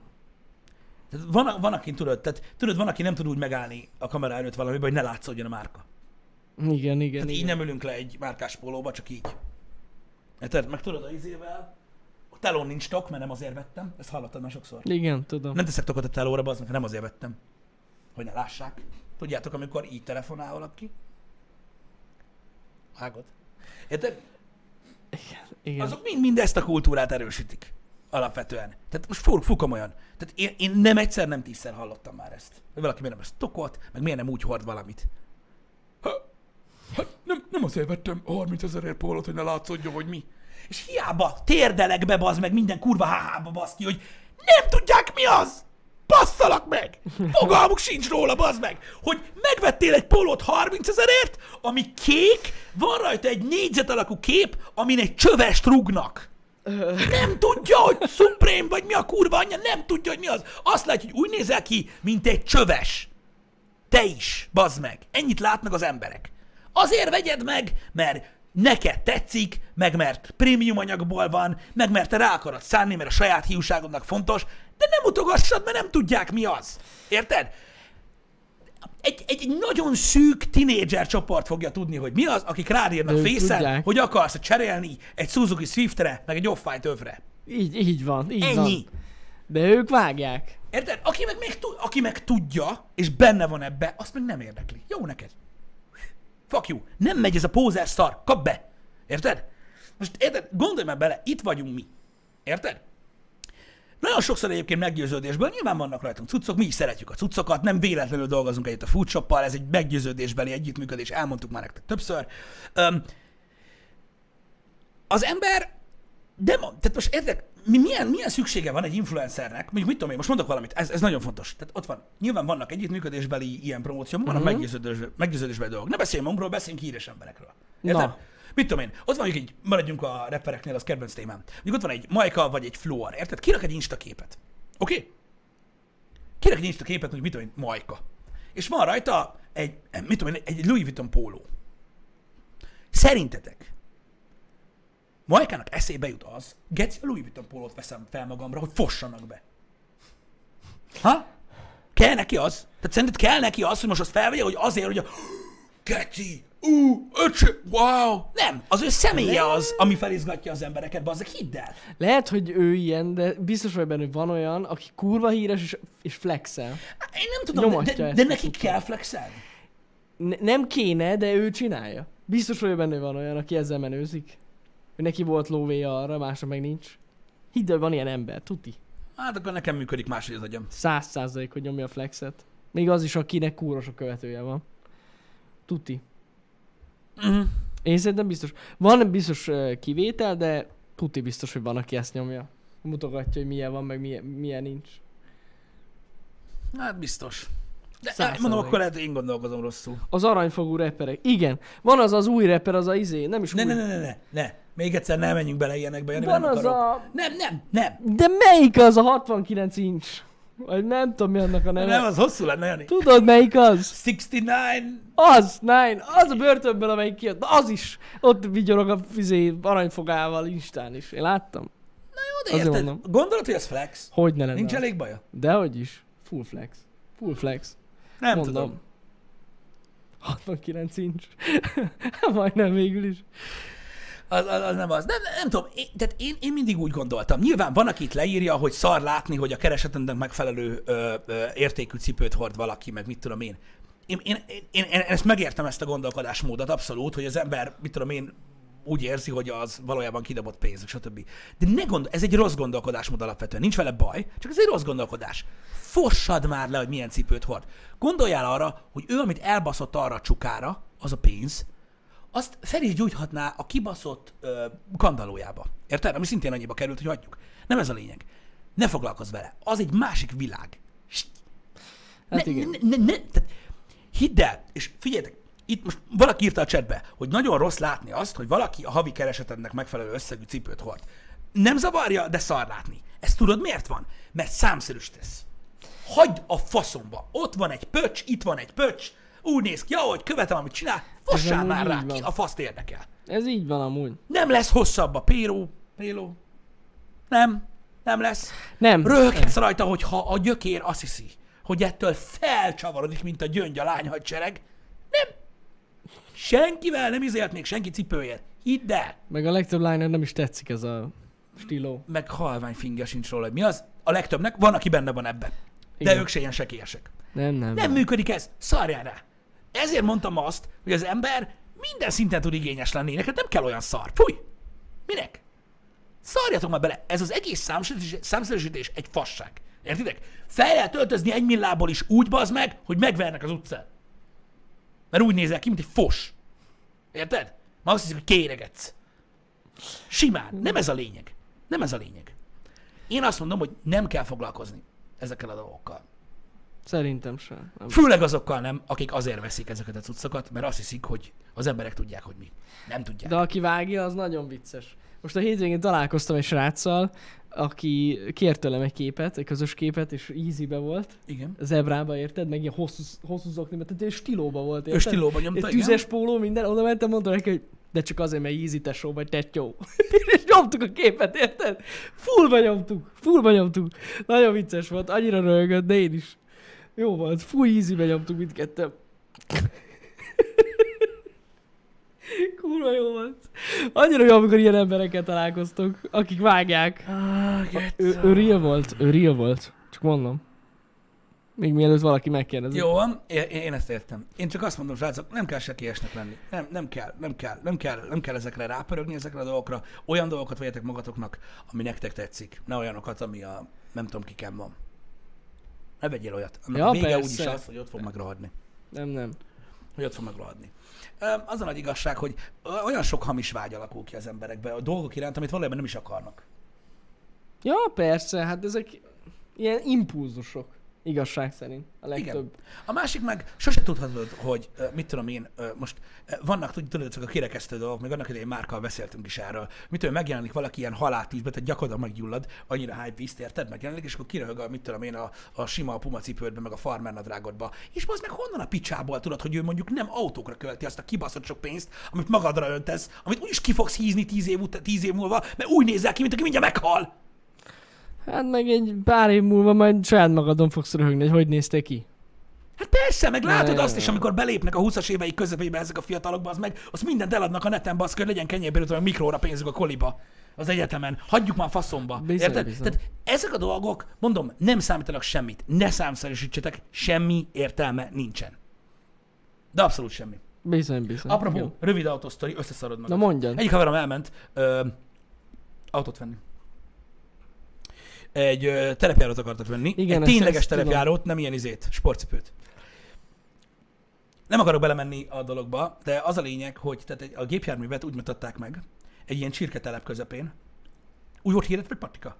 Tehát van, van, aki tudod, tehát, tudod, van, aki nem tud úgy megállni a kamera előtt valamiben, hogy ne látszódjon a márka. Igen, igen, Tehát így igen. nem ülünk le egy márkás pólóba, csak így. Érted? Meg tudod, a izével, a telón nincs tok, mert nem azért vettem. Ezt hallottad már sokszor. Igen, tudom. Nem teszek tokot a telóra, meg, nem azért vettem. Hogy ne lássák. Tudjátok, amikor így telefonál valaki? Vágod? Érted? Igen. Azok mind, mind ezt a kultúrát erősítik. Alapvetően. Tehát most fú, fú komolyan. Tehát én, én nem egyszer, nem tízszer hallottam már ezt. Hogy valaki miért nem ezt tokot, meg miért nem úgy hord valamit. Ha, hát nem, nem azért vettem 30 ezerért pólót, hogy ne látszódjon, hogy mi. És hiába térdelek be, bazd meg minden kurva háhába, baszki, hogy nem tudják mi az! Basszalak meg! Fogalmuk sincs róla, bazd meg! Hogy megvettél egy pólót 30 ezerért, ami kék, van rajta egy négyzet alakú kép, amin egy csövest rúgnak. Nem tudja, hogy Supreme vagy mi a kurva anyja, nem tudja, hogy mi az. Azt látja, hogy úgy nézel ki, mint egy csöves. Te is, bazd meg. Ennyit látnak az emberek. Azért vegyed meg, mert neked tetszik, meg mert prémium anyagból van, meg mert te rá akarod szánni, mert a saját hiúságodnak fontos, de nem utogassad, mert nem tudják mi az. Érted? Egy, egy, egy nagyon szűk tinédzser csoport fogja tudni, hogy mi az, akik rád írnak Ők fészen, hogy akarsz cserélni egy Suzuki Swiftre, meg egy Off-White övre. Így, így van, így Ennyi. van. De ők vágják. Érted? Aki meg, még tud, aki meg tudja, és benne van ebbe, azt meg nem érdekli. Jó neked. Fuck you. Nem megy ez a pózer szar. Kap be. Érted? Most érted? Gondolj már bele, itt vagyunk mi. Érted? Nagyon sokszor egyébként meggyőződésből, nyilván vannak rajtunk cuccok, mi is szeretjük a cuccokat, nem véletlenül dolgozunk együtt a foodshoppal, ez egy meggyőződésbeli együttműködés, elmondtuk már nektek többször. Öm, az ember, de ma, tehát most értek, mi, milyen, milyen szüksége van egy influencernek, mondjuk mit tudom én, most mondok valamit, ez, ez nagyon fontos. Tehát ott van, nyilván vannak együttműködésbeli ilyen promóció, vannak Mhm. meggyőződés, meggyőződésbeli dolgok. Ne beszéljünk magunkról, beszéljünk híres emberekről. Érted? Na. Mit tudom én, ott van egy, maradjunk a rappereknél, az kedvenc témám. Mondjuk ott van egy Majka vagy egy Floor, érted? Kirak egy Insta képet. Oké? Okay? Kirak egy Insta képet, mondjuk mit tudom én, Majka. És van rajta egy, mit tudom én, egy Louis Vuitton póló. Szerintetek Majkának eszébe jut az, Geci, a Louis Vuitton pólót veszem fel magamra, hogy fossanak be. Ha? Kell neki az? Tehát szerinted kell neki az, hogy most azt felvegye, hogy azért, hogy a Geci, ú, öcsö, wow. Nem, az ő személye az, ami felizgatja az embereket, bazzak, hidd el. Lehet, hogy ő ilyen, de biztos vagy benne, hogy van olyan, aki kurva híres és, és flexel. Én nem tudom, de, Nyomatja de, de a neki kell flexelni. Ne, nem kéne, de ő csinálja. Biztos vagy benne, hogy van olyan, aki ezzel menőzik. Hogy neki volt lóvéja arra, másra meg nincs. Hidd el, van ilyen ember, tuti. Hát akkor nekem működik máshogy az agyam. Száz százalék, hogy nyomja a flexet. Még az is, akinek kúros a követője van. Tuti. Uh-huh. Én szerintem biztos. Van biztos ö, kivétel, de tuti biztos, hogy van, aki ezt nyomja. Mutogatja, hogy milyen van, meg milyen, milyen nincs. Hát biztos. De Száz mondom, százalék. akkor lehet, hogy én gondolkozom rosszul. Az aranyfogú reperek. Igen. Van az az új reper, az a izé, nem is Ne, új. ne, ne, ne, ne, ne. Még egyszer nem menjünk bele ilyenekbe, Jani, Van nem az akarok. a... Nem, nem, nem. De melyik az a 69 inch? Vagy nem tudom mi annak a neve. Nem, az hosszú lenne, Jani. Tudod melyik az? 69. Az, nine, az a börtönből, amelyik kijött. Na, az is. Ott vigyorog a izé, aranyfogával Instán is. Én láttam. Jó, de Azért érted? mondom. Gondolod, hogy ez flex? Hogy ne lenne Nincs az? elég baja? Dehogy is. Full flex. Full flex. Nem Mondom. tudom. 69 inch. Majdnem végül is. Az, az, az nem az. Nem, nem tudom, én, tehát én, én mindig úgy gondoltam. Nyilván van, aki itt leírja, hogy szar látni, hogy a keresetendnek megfelelő ö, ö, értékű cipőt hord valaki, meg mit tudom én. Én, én, én, én, én ezt megértem ezt a gondolkodásmódot abszolút, hogy az ember, mit tudom én, úgy érzi, hogy az valójában kidobott pénz, stb. De ne gondol, ez egy rossz gondolkodásmód alapvetően, nincs vele baj, csak ez egy rossz gondolkodás. Fossad már le, hogy milyen cipőt hord. Gondoljál arra, hogy ő, amit elbaszott arra a csukára, az a pénz, azt fel is gyújthatná a kibaszott ö, kandallójába. Érted? Ami szintén annyiba került, hogy hagyjuk. Nem ez a lényeg. Ne foglalkozz vele. Az egy másik világ. Hát ne, igen. Ne, ne, ne, tehát, hidd el, és figyeljetek, itt most valaki írta a chatbe, hogy nagyon rossz látni azt, hogy valaki a havi keresetednek megfelelő összegű cipőt hord. Nem zavarja, de szar látni. Ezt tudod miért van? Mert számszerűsítesz. Hagyd a faszomba. Ott van egy pöcs, itt van egy pöcs, úgy néz ki, ahogy követem, amit csinál, amúgy már rá ki, a faszt érdekel. Ez így van amúgy. Nem lesz hosszabb a péró, péló. Nem, nem lesz. Nem. Röhöghetsz rajta, hogyha a gyökér azt hiszi, hogy ettől felcsavarodik, mint a gyöngy a lányhadsereg. Nem. Senkivel nem izélt még senki cipőjét. Hidd el. Meg a legtöbb lánynak nem is tetszik ez a stíló. Meg halvány finge sincs róla, hogy mi az. A legtöbbnek van, aki benne van ebben. De Igen. ők se ilyen sekélyesek. Nem, nem. Nem működik ez. Szarjál rá. Ezért mondtam azt, hogy az ember minden szinten tud igényes lenni. Neked nem kell olyan szar. Fúj! Minek? Szarjatok már bele. Ez az egész számszerűsítés, egy fasság. Értitek? Fel lehet öltözni egy millából is úgy bazd meg, hogy megvernek az utcán. Mert úgy nézel ki, mint egy fos. Érted? Ma azt hiszik, hogy kéregetsz. Simán. Nem ez a lényeg. Nem ez a lényeg. Én azt mondom, hogy nem kell foglalkozni ezekkel a dolgokkal. Szerintem sem. Nem. Főleg azokkal nem, akik azért veszik ezeket a cuccokat, mert azt hiszik, hogy az emberek tudják, hogy mi. Nem tudják. De aki vágja, az nagyon vicces. Most a hétvégén találkoztam egy sráccal, aki kért tőlem egy képet, egy közös képet, és easybe volt. Igen. Zebrába, érted? Meg ilyen hosszú, hosszú zokniba, tehát ő stílóba volt, Ő érted? stílóban nyomta, Egy igen. tüzes póló, minden, oda mentem, mondtam neki, hogy de csak azért, mert easy tesó vagy tettyó. és nyomtuk a képet, érted? Fullba nyomtuk, fullba nyomtuk. Nagyon vicces volt, annyira röhögött, de én is. Jó volt, full easy-be nyomtuk mindketten. Kurva jó volt. Annyira jó, amikor ilyen emberekkel találkoztok, akik vágják. Ah, Ő, ő real volt, ő real volt. Csak mondom. Még mielőtt valaki megkérdezi. Jó van, én, én ezt értem. Én csak azt mondom, srácok, nem kell sekélyesnek lenni. Nem, nem kell, nem kell, nem kell, nem kell ezekre rápörögni, ezekre a dolgokra. Olyan dolgokat vegyetek magatoknak, ami nektek tetszik. Ne olyanokat, ami a nem tudom kiken van. Ne vegyél olyat. Annak Ja, vége persze. úgyis az, hogy ott fog megrohadni. Nem, nem. hogy ott fog megrohadni. Az a nagy igazság, hogy olyan sok hamis vágy alakul ki az emberekbe a dolgok iránt, amit valójában nem is akarnak. Ja, persze, hát ezek ilyen impulzusok. Igazság szerint. A legtöbb. A másik meg sose tudhatod, hogy mit tudom én, most vannak, tud- tudod, ezek a kirekesztő dolgok, még annak idején Márkkal beszéltünk is erről, mit tudom, megjelenik valaki ilyen haláltűzbe, tehát gyakorlatilag meggyullad, annyira hype vízt érted, megjelenik, és akkor kiröhög a, mit tudom én, a, a sima a puma cipődbe, meg a farmer nadrágodba. És az meg honnan a picsából tudod, hogy ő mondjuk nem autókra költi azt a kibaszott sok pénzt, amit magadra öntesz, amit úgyis ki fogsz hízni tíz év, ut- tíz év múlva, mert úgy nézel ki, mint aki mindjárt meghal. Hát meg egy pár év múlva majd saját magadon fogsz röhögni, hogy hogy néztél ki. Hát persze, meg látod azt is, amikor belépnek a 20-as éveik közepébe ezek a fiatalok, az meg, azt mindent eladnak a neten, baszk, hogy legyen kenyérből, hogy mikróra pénzük a koliba az egyetemen. Hagyjuk már faszomba. Bizony, Érted? bizony. Tehát ezek a dolgok, mondom, nem számítanak semmit. Ne számszerűsítsetek, semmi értelme nincsen. De abszolút semmi. Bizony, bizony. Apropó, igen. rövid autósztori, összeszarod magad. Na mondjad. Egyik haverom elment ö, autót venni. Egy ö, terepjárót akartak venni. Igen, egy tényleges ezt tudom. terepjárót, nem ilyen izét, sportcipőt. Nem akarok belemenni a dologba, de az a lényeg, hogy tehát egy, a gépjárművet úgy mutatták meg, egy ilyen csirketelep közepén. Úgy volt hirdetve, hogy patika.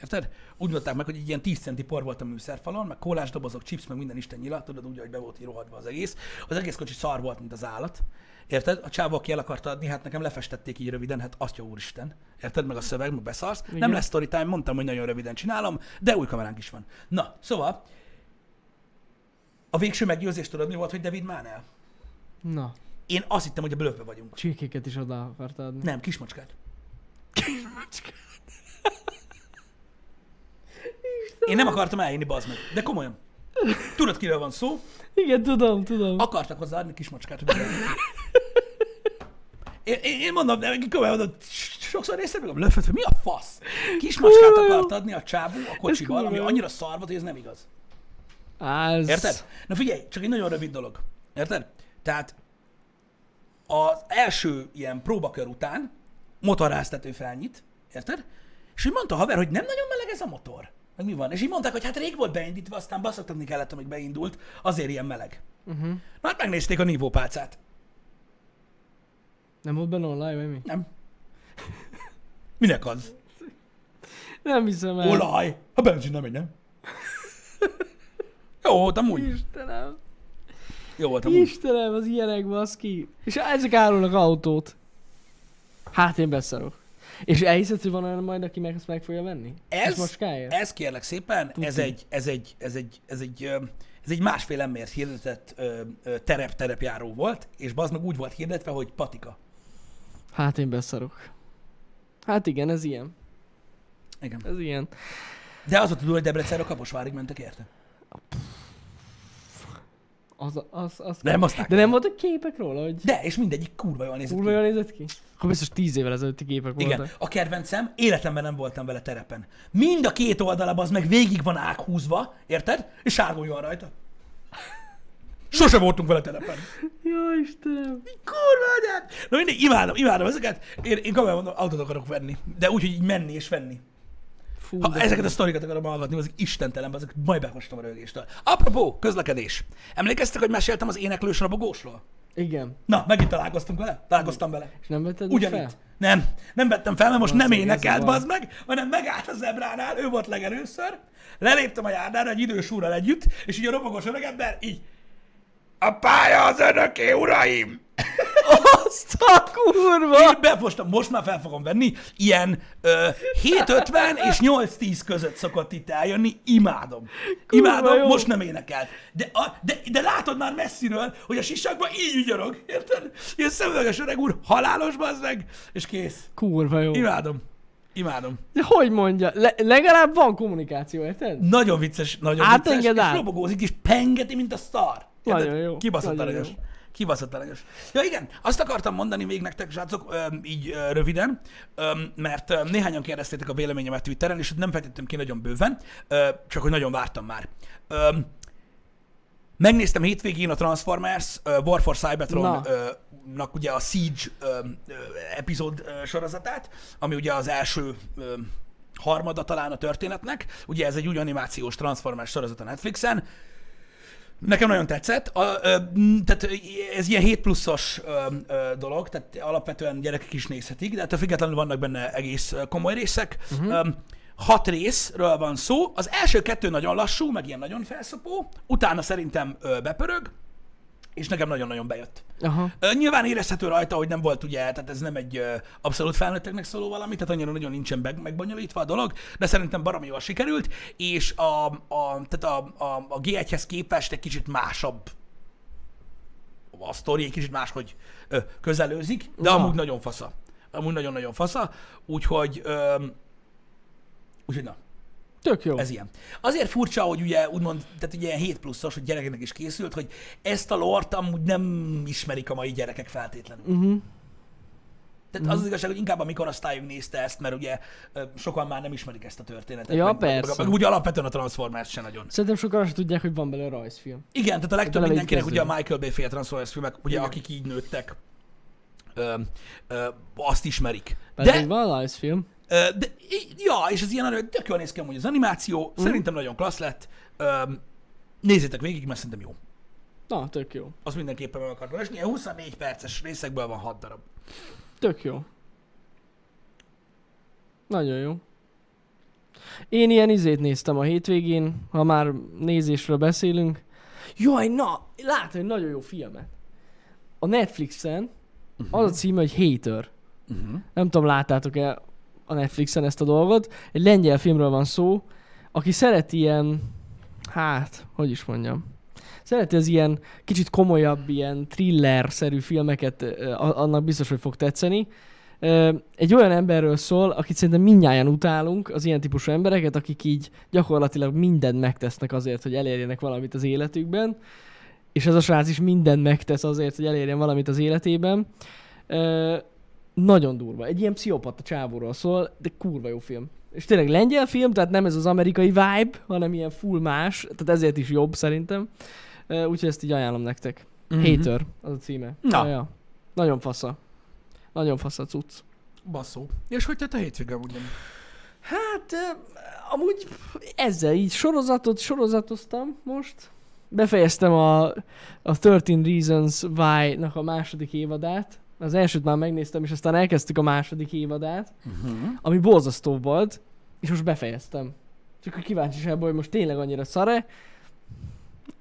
Érted? Úgy mutatták meg, hogy egy ilyen 10 centi por volt a műszerfalon, meg kólás dobozok, chips, meg minden isten nyilat, tudod, úgy, hogy be volt rohadva az egész. Az egész kocsi szar volt, mint az állat. Érted? A csávó, aki el akarta adni, hát nekem lefestették így röviden, hát azt jó úristen. Érted? Meg a szöveg, meg beszarsz. Igen. Nem lesz story time, mondtam, hogy nagyon röviden csinálom, de új kameránk is van. Na, szóval, a végső meggyőzés tudod mi volt, hogy David Mánel? Na, Én azt hittem, hogy a blöfbe vagyunk. csirkéket is oda akarta adni. Nem, kismacskát. Én nem akartam eljönni, bazd meg. De komolyan. Tudod, kiről van szó? Igen, tudom, tudom. Akartak hozzá adni kismacskát. hogy Én, én, én mondom, de komolyan mondom, sokszor néztem meg a blöffet, hogy mi a fasz? Kismacskát akart adni a csávó a kocsival, ami annyira szar volt, hogy ez nem igaz. Ez... Érted? Na figyelj, csak egy nagyon rövid dolog. Érted? Tehát az első ilyen próbakör után motorháztető felnyit, érted? És így mondta a haver, hogy nem nagyon meleg ez a motor. Meg mi van? És így mondták, hogy hát rég volt beindítva, aztán baszoktatni kellett, amíg beindult, azért ilyen meleg. Uh-huh. Na hát megnézték a nívópálcát. Nem volt benne online, vagy mi? Nem. Minek az? Nem hiszem el. Olaj! A benzin nem megy, nem? Jó volt amúgy. Istenem. Jó volt amúgy. Istenem, az ilyenek, baszki. És ezek árulnak autót. Hát én beszarok. És elhiszed, van olyan majd, aki meg ezt meg fogja venni? Ez, macskáért? ez kérlek szépen, ez egy, ez egy, ez egy, ez egy, ez egy másfél embert hirdetett ö, ö, terep, terepjáró volt, és az meg úgy volt hirdetve, hogy patika. Hát én beszarok. Hát igen, ez ilyen. Igen. Ez ilyen. De az a durva, hogy Debrecenre Kaposvárig mentek érte. Az, az, az. Nem, aztán. De nem voltak képek róla, hogy De, és mindegyik kurva jól nézett kurva ki. jól nézett ki? Akkor biztos tíz évvel ezelőtti képek Igen, voltak. a kedvencem, életemben nem voltam vele terepen. Mind a két oldalában az meg végig van ághúzva, érted? És sárgó van rajta. Sose voltunk vele terepen. Jó Istenem. Kurva anyád! Na mindig, imádom, imádom ezeket. Én, én komolyan mondom, autót akarok venni. De úgy, hogy így menni és venni. Fú, Ha ezeket a sztorikat akarom hallgatni, azok istentelen, azok majd behostam a rögéstől. Apropó, közlekedés. Emlékeztek, hogy meséltem az éneklős rabogósról? Igen. Na, megint találkoztunk vele? Találkoztam vele. És nem vetted Ugyanitt. fel? Nem, nem vettem fel, mert most nem énekelt, bazd meg, hanem megállt a zebránál, ő volt legelőször, leléptem a járdára egy idős úrral együtt, és így a robogós öregember így a pálya az önöké, uraim! Azt a kurva! Én befostam, most már fel fogom venni, ilyen ö, 7.50 és 8.10 között szokott itt eljönni, imádom. Kurva Imádom, jó. most nem énekel. De, a, de, de látod már messziről, hogy a sisakban így ügyörög, érted? Ilyen szemüveges öreg úr, halálos bazd meg, és kész. Kurva jó. Imádom. Imádom. De hogy mondja? Le- legalább van kommunikáció, érted? Nagyon vicces, nagyon Átenged vicces, és át. robogózik, és pengeti, mint a szar. Nagyon jó, Kibaszott aranyos. jó. Kibaszott aranyos. Ja igen, azt akartam mondani még nektek, srácok, így röviden, mert néhányan kérdeztétek a véleményemet Twitteren, és nem fejtettem ki nagyon bőven, csak hogy nagyon vártam már. Megnéztem hétvégén a Transformers uh, War for Na. Cybertron-nak ugye a Siege epizód sorozatát, ami ugye az első harmada talán a történetnek. Ugye ez egy új animációs Transformers sorozat a Netflixen. Nekem nagyon tetszett. A, ö, tehát ez ilyen 7 pluszos ö, ö, dolog, tehát alapvetően gyerekek is nézhetik, de ettől függetlenül vannak benne egész ö, komoly részek. Uh-huh. Hat részről van szó. Az első kettő nagyon lassú, meg ilyen nagyon felszopó. Utána szerintem ö, bepörög, és nekem nagyon-nagyon bejött. Aha. Ö, Nyilván érezhető rajta, hogy nem volt ugye, tehát ez nem egy ö, abszolút felnőtteknek szóló valami, tehát annyira nagyon nincsen meg, megbonyolítva a dolog, de szerintem baromi jól sikerült, és a, a, tehát a, a, a G1-hez képest egy kicsit másabb a sztori egy kicsit máshogy ö, közelőzik, de Na. amúgy nagyon fasza. Amúgy nagyon-nagyon fasza, úgyhogy, ö, úgyhogy na. Tök jó. Ez ilyen. Azért furcsa, hogy ugye úgymond, tehát ugye ilyen 7 pluszos, hogy gyerekeknek is készült, hogy ezt a lort amúgy nem ismerik a mai gyerekek feltétlenül. Uh-huh. Tehát az az igazság, hogy inkább a mikorosztályunk nézte ezt, mert ugye sokan már nem ismerik ezt a történetet. Ja, meg, persze. Meg, meg, úgy alapvetően a Transformers se nagyon. Szerintem sokan azt tudják, hogy van belőle rajzfilm. Igen, tehát a legtöbb Talán mindenkinek ugye a Michael Bay féle Transformers filmek, ugye Igen. akik így nőttek, ö, ö, azt ismerik. Pedig De, van rajzfilm. De, ja, és az ilyen tök jól néz ki amúgy az animáció, Mhm. szerintem nagyon klassz lett. Nézzétek végig, mert szerintem jó. Na, tök jó. Az mindenképpen meg akartam esni. Ilyen 24 perces részekből van 6 darab. Tök jó. Nagyon jó. Én ilyen izét néztem a hétvégén, ha már nézésről beszélünk. Jaj, na, láttam egy nagyon jó filmet. A Netflixen az a címe, hogy Hater. Uh-huh. Nem tudom, láttátok-e a Netflixen ezt a dolgot. Egy lengyel filmről van szó, aki szereti ilyen, hát, hogy is mondjam, szereti az ilyen kicsit komolyabb, ilyen thriller-szerű filmeket, annak biztos, hogy fog tetszeni. Egy olyan emberről szól, akit szerintem mindnyáján utálunk, az ilyen típusú embereket, akik így gyakorlatilag mindent megtesznek azért, hogy elérjenek valamit az életükben, és ez a srác is mindent megtesz azért, hogy elérjen valamit az életében. Nagyon durva. Egy ilyen pszichopata csávóról szól, de kurva jó film. És tényleg lengyel film, tehát nem ez az amerikai vibe, hanem ilyen full más, tehát ezért is jobb szerintem. Úgyhogy ezt így ajánlom nektek. Mhm. Hater az a címe. Na. Ja, ja. Nagyon fasza. Nagyon fasza cucc. Basszó. És hogy tett a hétvége ugye? Hát, amúgy ezzel így sorozatot sorozatoztam most. Befejeztem a, a 13 Reasons Why-nak a második évadát. Az elsőt már megnéztem, és aztán elkezdtük a második évadát, Uh-huh. ami borzasztó volt, és most befejeztem. Csak a kíváncsiságból, hogy most tényleg annyira szare.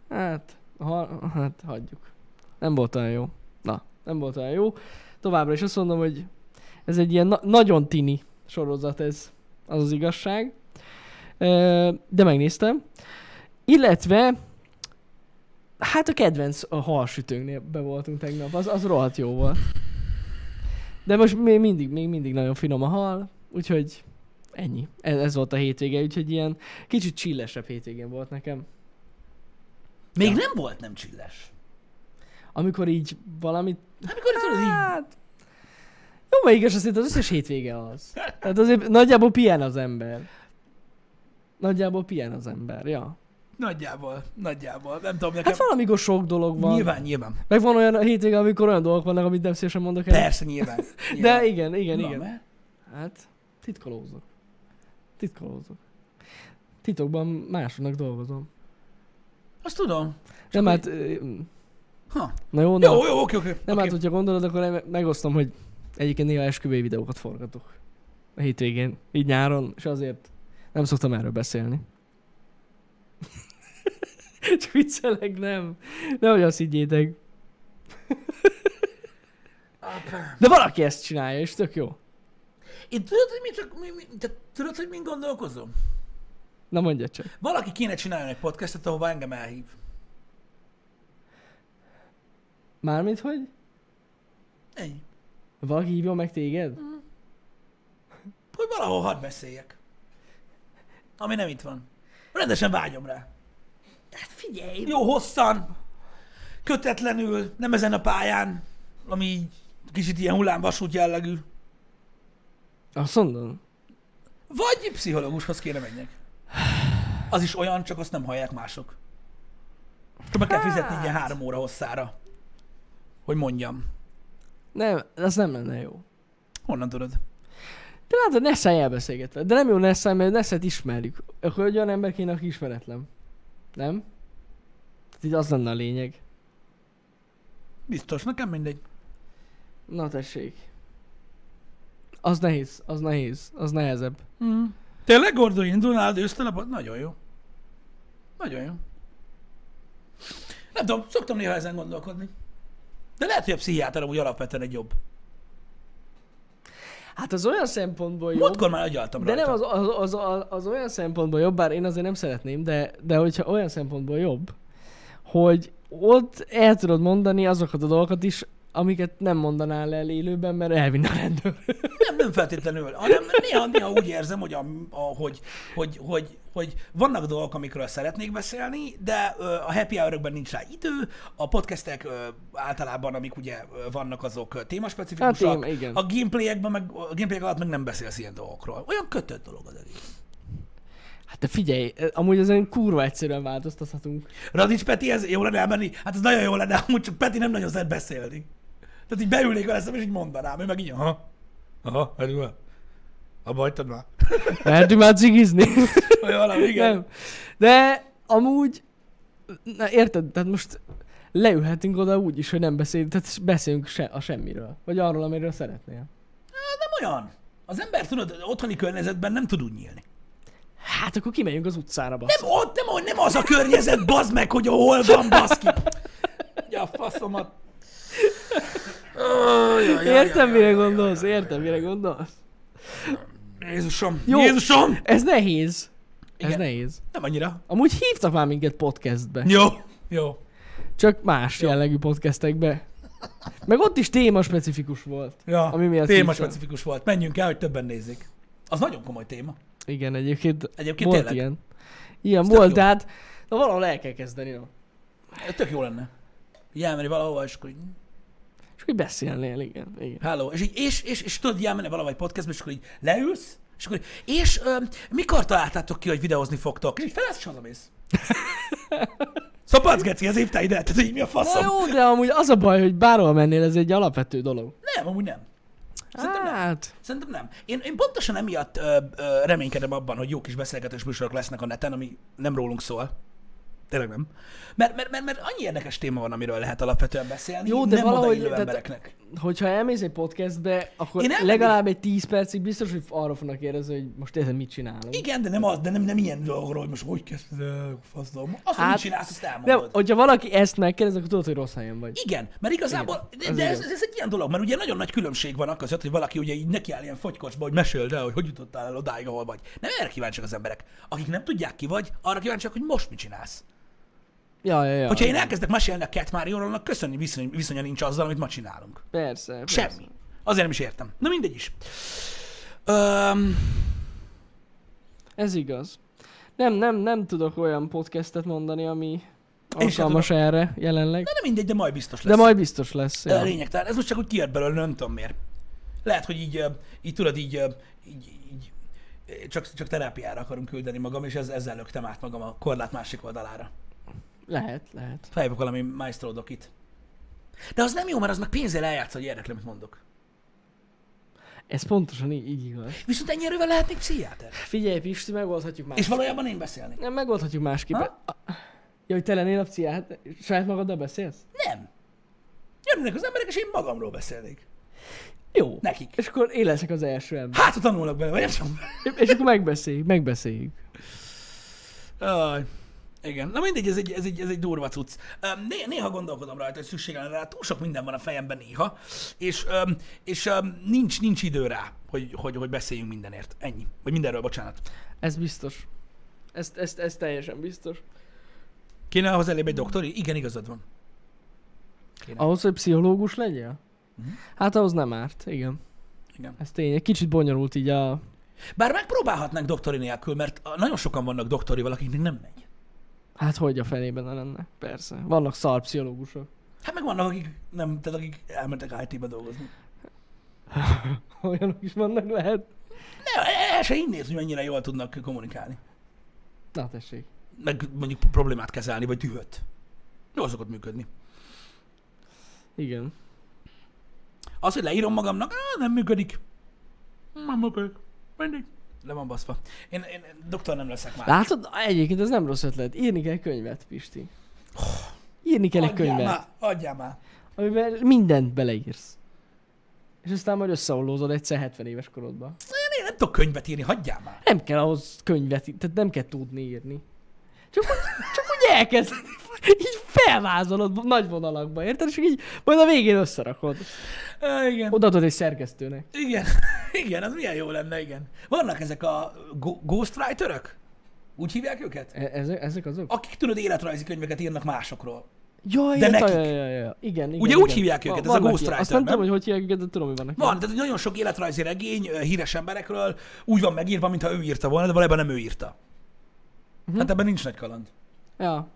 Hát, ha, hát hagyjuk. Nem volt olyan jó. Na, nem volt olyan jó. Továbbra is azt mondom, hogy ez egy ilyen na- nagyon tini sorozat ez, az az igazság. De megnéztem. Illetve hát a kedvenc a halsütőnknél be voltunk tegnap, az, az rohadt jó volt. De most még mindig, még mindig nagyon finom a hal, úgyhogy ennyi. Ez, ez volt a hétvége, úgyhogy ilyen kicsit csillesebb hétvégén volt nekem. Még Ja. nem volt nem csilles. Amikor így valamit... Amikor tudod így... Hát... Jó, mert igaz, azt az összes hétvége az. Tehát azért nagyjából pihen az ember. Nagyjából pihen az ember, ja. Nagyjából, nagyjából. Nem tudom, nekem... Hát valamikor sok dolog van. Nyilván, nyilván. Meg van olyan a hétvége, amikor olyan dolgok vannak, amit nem szívesen mondok el. Persze, nyilván. De nyilván. igen, igen, Na, igen. mert- Hát, titkolózok. Titkolózok. Titokban másodnak dolgozom. Azt tudom. Nem hát... Ha. Na jó, na. Jó, jó, oké, oké. Nem oké. hát, hogyha gondolod, akkor megosztom, hogy egyébként néha esküvői videókat forgatok. A hétvégén, így nyáron, és azért nem szoktam erről beszélni. Csak viccelek, nem. Nehogy azt higgyétek. De valaki ezt csinálja, és tök jó. Én tudod, hogy mi csak... Mi, mi, te, tudod, hogy mind gondolkozom? Na mondja csak. Valaki kéne csinálni egy podcastet, ahova engem elhív. Mármint, hogy? Ennyi. Valaki hívjon meg téged? Hogy valahol hadd beszéljek. Ami nem itt van. Rendesen vágyom rá. Hát figyelj! Jó hosszan, kötetlenül, nem ezen a pályán, ami kicsit ilyen hullámvasút jellegű. Azt mondom. Vagy pszichológushoz kéne menjek. Az is olyan, csak azt nem hallják mások. Csak meg kell fizetni ilyen három óra hosszára. Hogy mondjam. Nem, az nem lenne jó. Honnan tudod? De látod, ne szállj elbeszélgetve. De nem jó ne szállj, mert Nesset ismerjük. Akkor egy olyan ember kéne, aki ismeretlen. Nem? Így az lenne a lényeg. Biztos, nekem mindegy. Na tessék. Az nehéz, az nehéz, az nehezebb. Mm. Tényleg Gordon Donald ősztelep? Nagyon jó. Nagyon jó. Nem tudom, szoktam néha ezen gondolkodni. De lehet, hogy a pszichiáter úgy alapvetően egy jobb. Hát az olyan szempontból jobb, Múltkor már agyaltam de rajta. nem az, az, az, az, olyan szempontból jobb, bár én azért nem szeretném, de, de hogyha olyan szempontból jobb, hogy ott el tudod mondani azokat a dolgokat is, amiket nem mondanál el élőben, mert elvinne a rendőr. Nem, nem feltétlenül, hanem néha, néha úgy érzem, hogy, a, a, hogy, hogy, hogy, hogy vannak dolgok, amikről szeretnék beszélni, de a happy hour nincs rá idő, a podcastek általában, amik ugye vannak, azok témaspecifikusak. Hát igen. A gameplayekben, meg, a gameplayek alatt meg nem beszélsz ilyen dolgokról. Olyan kötött dolog az egész. Hát de figyelj, amúgy ezen kurva egyszerűen változtathatunk. Radics Peti, ez jó lenne elmenni? Hát ez nagyon jó lenne, amúgy csak Peti nem nagyon szeret beszélni. Tehát így beülnék vele szembe, és így mondanám, ő meg így, aha, aha, hát jó. Abba hagytad már. Lehetünk már cigizni. Vagy valami, igen. Nem. De amúgy, na érted, tehát most leülhetünk oda úgy is, hogy nem beszélünk, tehát beszélünk se, a semmiről. Vagy arról, amiről szeretnél. Nem olyan. Az ember, tudod, otthoni környezetben nem tud úgy nyílni. Hát akkor kimegyünk az utcára, bassz. Nem ott, nem, nem az a környezet, bazd meg, hogy hol van, baszki. Ja, faszomat. Oh, jaj, jaj, Értem, mire gondolsz, értem, mire gondolsz. Jézusom, Jó. Jézusom! Ez nehéz. Ez Igen. nehéz. Nem annyira. Amúgy hívtak már minket podcastbe. Jó, jó. Csak más jellegű podcastekbe. Meg ott is téma specifikus volt. Ja, Ami miatt téma specifikus volt. Menjünk el, hogy többen nézzék. Az nagyon komoly téma. Igen, egyébként, Egyébként volt tényleg. ilyen. Ilyen Ez volt, jó. tehát na valahol el kell kezdeni. No. Tök jó lenne. Így elmenni valahova, és akkor így, hogy beszélnél, igen. igen. hello. És, így, és, és, és tudod, elmenni valahogy podcastba, és akkor így leülsz, és akkor így, és ö, mikor találtátok ki, hogy videózni fogtok? És így felesz, és hazamész. Szopac, Geci, ez hívtál ide? Tehát így mi a Na faszom? jó, de amúgy az a baj, hogy bárhol mennél, ez egy alapvető dolog. Nem, amúgy nem. Szerintem nem. Hát, Szerintem nem. Én, én pontosan emiatt ö, ö, reménykedem abban, hogy jó kis beszélgetős műsorok lesznek a neten, ami nem rólunk szól. Tényleg nem. Mert, mert, mert, mert annyi érdekes téma van, amiről lehet alapvetően beszélni, Jó, de nem valahogy- tehát- embereknek. hogyha elmész egy podcastbe, akkor Én legalább egy 10 percig biztos, hogy arra fognak kérdezni, hogy most érted, mit csinálunk. Igen, de nem, az, de nem, nem ilyen dolgokról, hogy most hogy kezdted, faszom. Azt, hát, mit csinálsz, azt De elmondod. hogyha valaki ezt megkérdez, akkor tudod, hogy rossz helyen vagy. Igen, mert igazából, Igen, de, de ez, igaz. ez, egy ilyen dolog, mert ugye nagyon nagy különbség van között, hogy valaki ugye így nekiáll ilyen fogykocsba, hogy meséld el, hogy hogy jutottál el odáig, ahol vagy. Nem erre kíváncsiak az emberek. Akik nem tudják ki vagy, arra kíváncsiak, hogy most mit csinálsz. Ja, ja, ja. Hogyha én elkezdek mesélni a Cat Mario-ról, annak köszönni viszony, viszonya nincs azzal, amit ma csinálunk. Persze, persze. Semmi. Azért nem is értem. Na mindegy is. Öm, Ez igaz. Nem, nem, nem tudok olyan podcastet mondani, ami alkalmas erre jelenleg. de nem mindegy, de majd biztos lesz. De majd biztos lesz. Ja. Lényegtelen. Ez most csak úgy kijött belőle, nem tudom miért. Lehet, hogy így, így tudod, így, így, így csak, csak terápiára akarom küldeni magam, és ez, ezzel löktem át magam a korlát másik oldalára. Lehet, lehet. Feljövök valami maestro dokit. De az nem jó, mert az meg pénzzel eljátsz, hogy érdekli, amit mondok. Ez pontosan így, így igaz. Viszont ennyi erővel lehetnék pszichiáter. Figyelj, Pisti, megoldhatjuk más. És valójában én beszélnék. Nem, megoldhatjuk másképp. Ha? A- Ja, hogy te lennél a pszichiát, saját magaddal beszélsz? Nem. Jönnek az emberek, és én magamról beszélnék. Jó. Nekik. És akkor én leszek az első ember. Hát, ha tanulnak bele, vagy. És akkor megbeszéljük, megbeszéljük. Aj, igen. Na mindegy, ez egy, ez egy, ez egy durva cucc. Né- néha gondolkodom rajta, hogy szükség lenne rá, túl sok minden van a fejemben néha, és, és nincs, nincs idő rá, hogy, hogy, hogy beszéljünk mindenért. Ennyi. Vagy mindenről, bocsánat. Ez biztos. Ez, ez, ez teljesen biztos. Kéne ahhoz elébb egy doktori? Igen, igazad van. Kéne. Ahhoz, hogy pszichológus legyél? Mhm. Hát ahhoz nem árt, igen. Igen. Ez tény. Egy kicsit bonyolult így a... Bár megpróbálhatnánk doktori nélkül, mert nagyon sokan vannak doktorival, akiknek nem megy. Hát hogy a fenében ne lenne? Persze. Vannak szar pszichológusok. Hát meg vannak, akik nem, tehát akik elmentek IT-be dolgozni. Olyanok is vannak, lehet. Ne, el se innéz, hogy mennyire jól tudnak kommunikálni. Na tessék. Meg mondjuk problémát kezelni, vagy dühöt. Jól szokott működni. Igen. Az, hogy leírom magamnak, á, nem működik. Nem működik. Mindig. Le van baszva. Én, én doktor nem leszek már. Látod? Egyébként ez nem rossz ötlet. Írni kell könyvet, Pisti. Írni kell egy könyvet, már, adjál már. amiben mindent beleírsz. És aztán majd összeollózod egyszer 70 éves korodban. Én nem tudok könyvet írni, hagyjál már. Nem kell ahhoz könyvet, tehát nem kell tudni írni. Csak csak úgy elkezd, így felvázolod nagy vonalakba, érted? És így majd a végén összerakod. Á, igen. Odaadod egy szerkesztőnek. Igen. Igen, az milyen jó lenne, igen. Vannak ezek a go- ghostwriterök? Úgy hívják őket? E- ezek, ezek azok? Akik tudod életrajzi könyveket írnak másokról. Jaj, De nekik. Ja, ja, ja, igen, igen, Ugye igen. úgy hívják őket, ez a vannak Ghost ilyen. Azt Writer, nem tudom, nem? hogy hogy hívják őket, de tudom, hogy vannak. Van, tehát nagyon sok életrajzi regény híres emberekről úgy van megírva, mintha ő írta volna, de valójában nem ő írta. Mhm. Hát ebben nincs nagy kaland. Ja.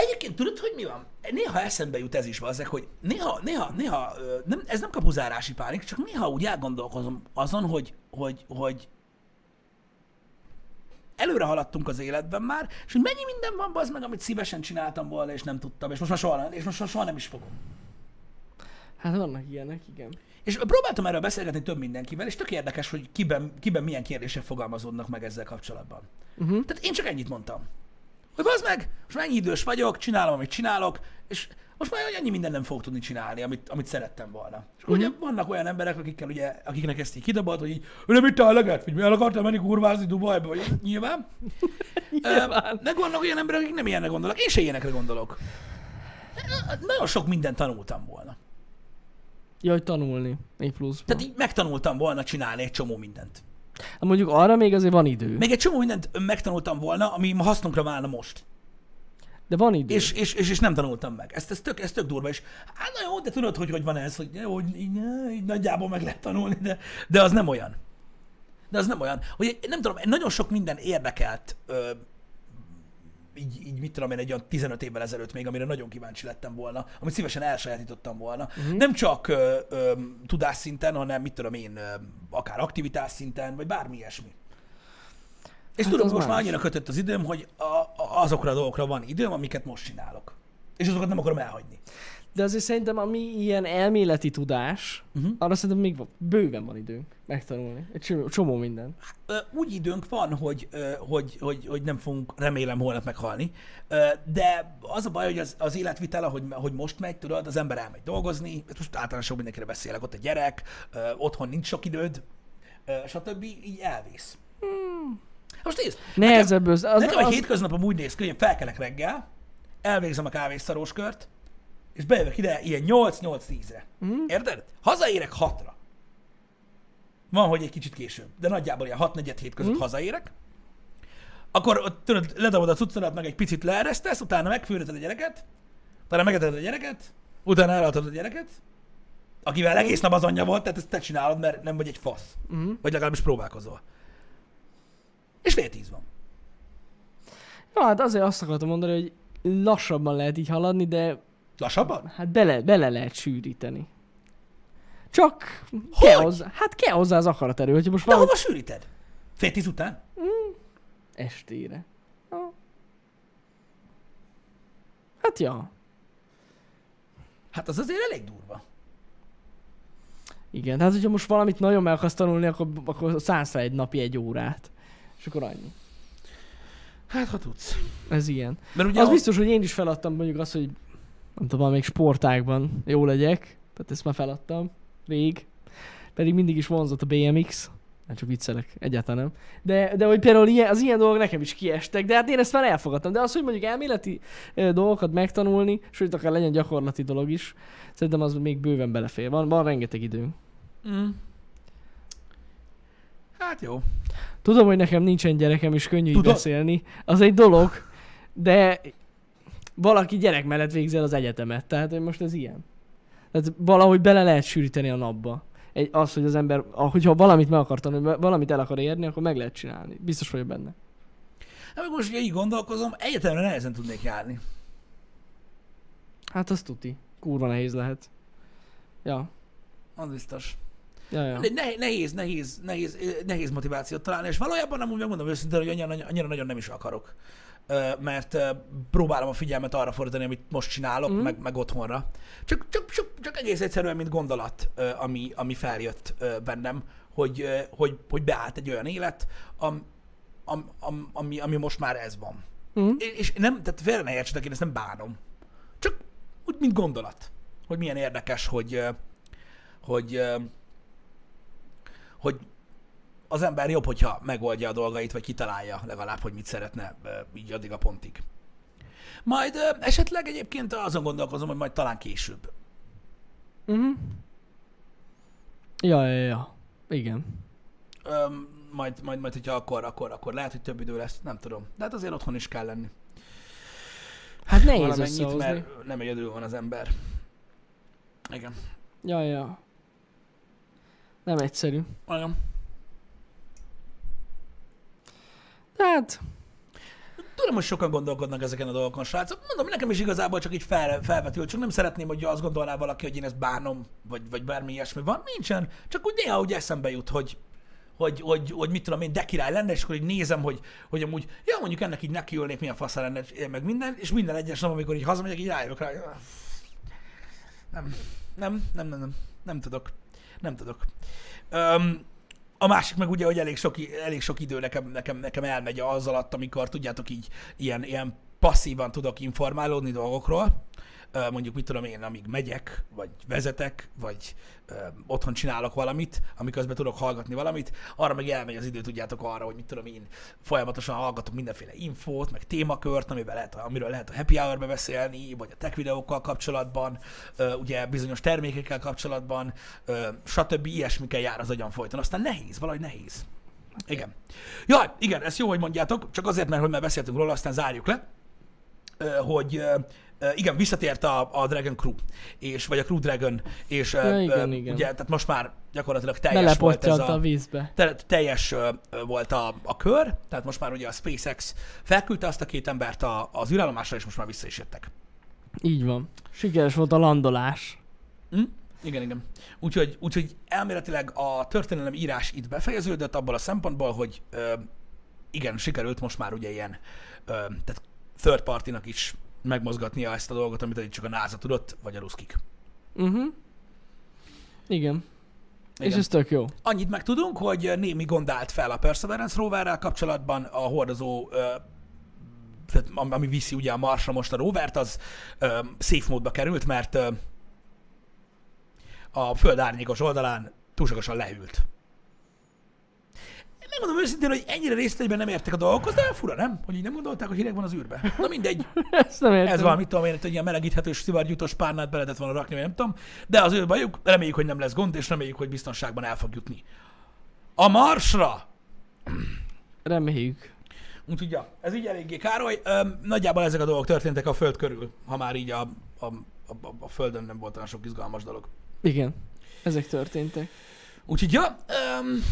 Egyébként tudod, hogy mi van? Néha eszembe jut ez is, azek, hogy néha, néha, néha, nem, ez nem kapuzárási pánik, csak néha úgy elgondolkozom azon, hogy, hogy, hogy előre haladtunk az életben már, és hogy mennyi minden van az meg, amit szívesen csináltam volna, és nem tudtam, és most már soha, nem- és most már soha nem is fogom. Hát vannak ilyenek, igen. És próbáltam erről beszélgetni több mindenkivel, és tök érdekes, hogy kiben, kiben milyen kérdések fogalmazódnak meg ezzel kapcsolatban. Uh-huh. Tehát én csak ennyit mondtam. Hogy az meg, most már ennyi idős vagyok, csinálom, amit csinálok, és most már annyi minden nem fogok tudni csinálni, amit, amit szerettem volna. És akkor ugye vannak olyan emberek, akikkel ugye, akiknek ezt így kidobolt, hogy így, "Ő nem itt eleget, vagy mi el akartam menni kurvázni Dubajba, vagy nyilván. Nyilván. Ö, Meg vannak olyan emberek, akik nem ilyenre gondolnak. Én se ilyenekre gondolok. Nagyon sok mindent tanultam volna. Ja, hogy tanulni. Még plusz. Tehát így megtanultam volna csinálni egy csomó mindent. Hát mondjuk arra még azért van idő. Még egy csomó mindent megtanultam volna, ami hasznunkra válna most. De van idő. És, és, és, és nem tanultam meg. Ez, ez, tök, ez tök durva. És hát na jó, de tudod, hogy hogy van ez, hogy, jó, hogy így, így nagyjából meg lehet tanulni, de, de az nem olyan. De az nem olyan. Hogy nem tudom, nagyon sok minden érdekelt, ö, így, így mit tudom én, egy olyan 15 évvel ezelőtt még, amire nagyon kíváncsi lettem volna, amit szívesen elsajátítottam volna. Uh-huh. Nem csak ö, ö, tudás szinten, hanem mit tudom én, ö, akár aktivitás szinten, vagy bármi ilyesmi. És Hát tudom, most már annyira kötött az időm, hogy a, a, azokra a dolgokra van időm, amiket most csinálok. És azokat nem akarom elhagyni. De azért szerintem, ami ilyen elméleti tudás, uh-huh. arra szerintem még bőven van időnk megtanulni. Egy csomó, csomó minden. Ö, Úgy időnk van, hogy, hogy, hogy, hogy nem fogunk remélem holnap meghalni, de az a baj, hogy az, az életvitel, ahogy, ahogy most megy, tudod, az ember elmegy dolgozni, most általában sok mindenkire beszélek, ott a gyerek, otthon nincs sok időd, stb. így elvész. Hmm. Most nézd, Nehezebb az... az, nekem egy az hétköznapom úgy néz ki, hogy felkelek reggel, elvégzem a kávészarós kört, és bejövök ide ilyen 8-8-10-re. Mhm. Érted? Hazaérek 6-ra. Van, hogy egy kicsit később, de nagyjából ilyen 6 4 hét között Mhm. hazaérek. Akkor ott, tudod, ledobod a cuccodat, meg egy picit leeresztesz, utána megfűrheted a gyereket, utána megeted a gyereket, utána elaltod a gyereket, akivel egész nap az anyja volt, tehát ezt te csinálod, mert nem vagy egy fasz. Mhm. Vagy legalábbis próbálkozol. És fél tíz van. Ja, hát azért azt akartam mondani, hogy lassabban lehet így haladni, de Lassabban? hát bele, bele lehet sűríteni. Csak kell hozzá, hát kell hozzá az akaraterő, hogyha most De valami hova sűríted? Fél tíz után? estére. Ja. Hát ja, Hát az azért elég durva. igen. Tehát, hogyha most valamit nagyon meg akarsz tanulni, akkor, akkor szánsz egy napi egy órát. És akkor annyi. Hát, ha tudsz. Ez ilyen. Mert ugye Az a... biztos, hogy én is feladtam mondjuk azt, hogy nem tudom, valamelyik sportágban jó legyek. Tehát ezt már feladtam. Rég. Pedig mindig is vonzott a BMX. Nem csak viccelek, egyáltalán nem. De, de hogy például ilyen, az ilyen dolgok nekem is kiestek, de hát én ezt már elfogadtam. De az, hogy mondjuk elméleti ö, dolgokat megtanulni, sőt akár legyen gyakorlati dolog is, szerintem az még bőven belefér. Van, van rengeteg időnk. Mm. Hát jó. Tudom, hogy nekem nincsen gyerekem, és könnyű Tudod? beszélni. Az egy dolog, de valaki gyerek mellett végzi el az egyetemet. Tehát hogy most ez ilyen. Tehát valahogy bele lehet sűríteni a napba. Egy, az, hogy az ember, hogyha valamit meg akar tanulni, valamit el akar érni, akkor meg lehet csinálni. Biztos vagyok benne. Hát meg most ugye így gondolkozom, egyetemre nehezen tudnék járni. Hát az tuti. Kurva nehéz lehet. Ja. Az biztos. Ja, ja. Ne, ne- nehéz, nehéz, nehéz, eh, nehéz motivációt találni, és valójában nem úgy megmondom őszintén, hogy annyira, annyira nagyon nem is akarok. Mert próbálom a figyelmet arra fordítani, amit most csinálok, mm. meg, meg otthonra. Csak, csak, csak, csak egész egyszerűen, mint gondolat, ami, ami feljött bennem, hogy, hogy, hogy beállt egy olyan élet, am, am, am, ami, ami most már ez van. Mhm. És- nem, tehát félre ne értsetek, én ezt nem bánom. Csak úgy, mint gondolat. Hogy milyen érdekes, hogy, hogy, ö, hogy az ember jobb, hogyha megoldja a dolgait, vagy kitalálja legalább, hogy mit szeretne így addig a pontig. Majd esetleg egyébként azon gondolkozom, hogy majd talán később. Uh-huh. Ja, ja, ja. Igen. Öm, majd, majd, majd, hogyha akkor, akkor, akkor lehet, hogy több idő lesz, nem tudom. De hát azért otthon is kell lenni. Hát nehéz valamennyit, mert nem egyedül van az ember. Igen. Ja, ja. Nem egyszerű. Olyan. Hát, Tudom, hogy sokan gondolkodnak ezeken a dolgokon, srácok. Mondom, nekem is igazából csak így fel, felvetül, csak nem szeretném, hogy azt gondolná valaki, hogy én ezt bánom, vagy, vagy bármi ilyesmi van. Nincsen. Csak úgy néha úgy eszembe jut, hogy, hogy, hogy, hogy mit tudom én, de király lenne, és akkor így nézem, hogy, hogy amúgy, ja, mondjuk ennek így nekiülnék, milyen faszá lenne, meg minden, és minden egyes nap, amikor így hazamegyek, így rájövök rá, hogy nem, nem, nem, nem, nem, nem tudok. Nem tudok. Öm, a másik meg ugye, hogy elég sok, elég sok idő nekem, nekem, nekem elmegy az alatt, amikor tudjátok így ilyen, ilyen passzívan tudok informálódni dolgokról. Mondjuk mit tudom én, amíg megyek, vagy vezetek, vagy otthon csinálok valamit, amiközben tudok hallgatni valamit, arra meg elmegy az idő, tudjátok arra, hogy mit tudom én, folyamatosan hallgatok mindenféle infót, meg témakört, amivel lehet, amiről lehet a happy hour beszélni, vagy a tech videókkal kapcsolatban, ugye bizonyos termékekkel kapcsolatban, stb. ilyesmikkel jár az agyam folyton. Aztán nehéz, valahogy nehéz. Igen. Ja, igen, ez jó, hogy mondjátok, csak azért, mert hogy már beszéltünk róla, aztán zárjuk le, hogy igen, visszatért a, a Dragon Crew, és, vagy a Crew Dragon, és Ja, igen, igen. ugye, tehát most már gyakorlatilag teljes volt ez a, a vízbe. te- teljes volt a, a kör, tehát most már ugye a SpaceX felküldte azt a két embert a, az űrállomásra, és most már vissza is jöttek. Így van. Sikeres volt a landolás. Hm? Igen, igen. Úgyhogy, úgyhogy elméletileg a történelem írás itt befejeződött abból a szempontból, hogy ö, igen, sikerült most már ugye ilyen, ö, tehát third party-nak is megmozgatnia ezt a dolgot, amit eddig csak a NASA tudott, vagy a ruszkik. Uh-huh. Igen. És Igen. ez tök jó. Annyit meg tudunk, hogy némi gond állt fel a Perseverance roverrel kapcsolatban, a hordozó, tehát am- ami viszi ugye a Marsra most a rovert, az safe módba került, mert a föld árnyékos oldalán túlságosan leült. Megmondom őszintén, hogy ennyire részletben nem értek a dolgokhoz, de fura, nem? Hogy így nem gondolták, hogy hideg van az űrbe. Na mindegy, Ezt nem értem. ez valami, tudom én, hogy ilyen melegíthetős, szivargyújtós párnát be lehetett volna rakni, vagy nem tudom. De az ő bajuk, reméljük, hogy nem lesz gond, és reméljük, hogy biztonságban el fog jutni. A Marsra! Reméljük. Úgyhogy ja, ez így eléggé károly. Öm, nagyjából ezek a dolgok történtek a Föld körül, ha már így a, a, a, a, a Földön nem volt olyan sok izgalmas dolog. Igen. Ezek történtek. Úgyhogy ja, öm,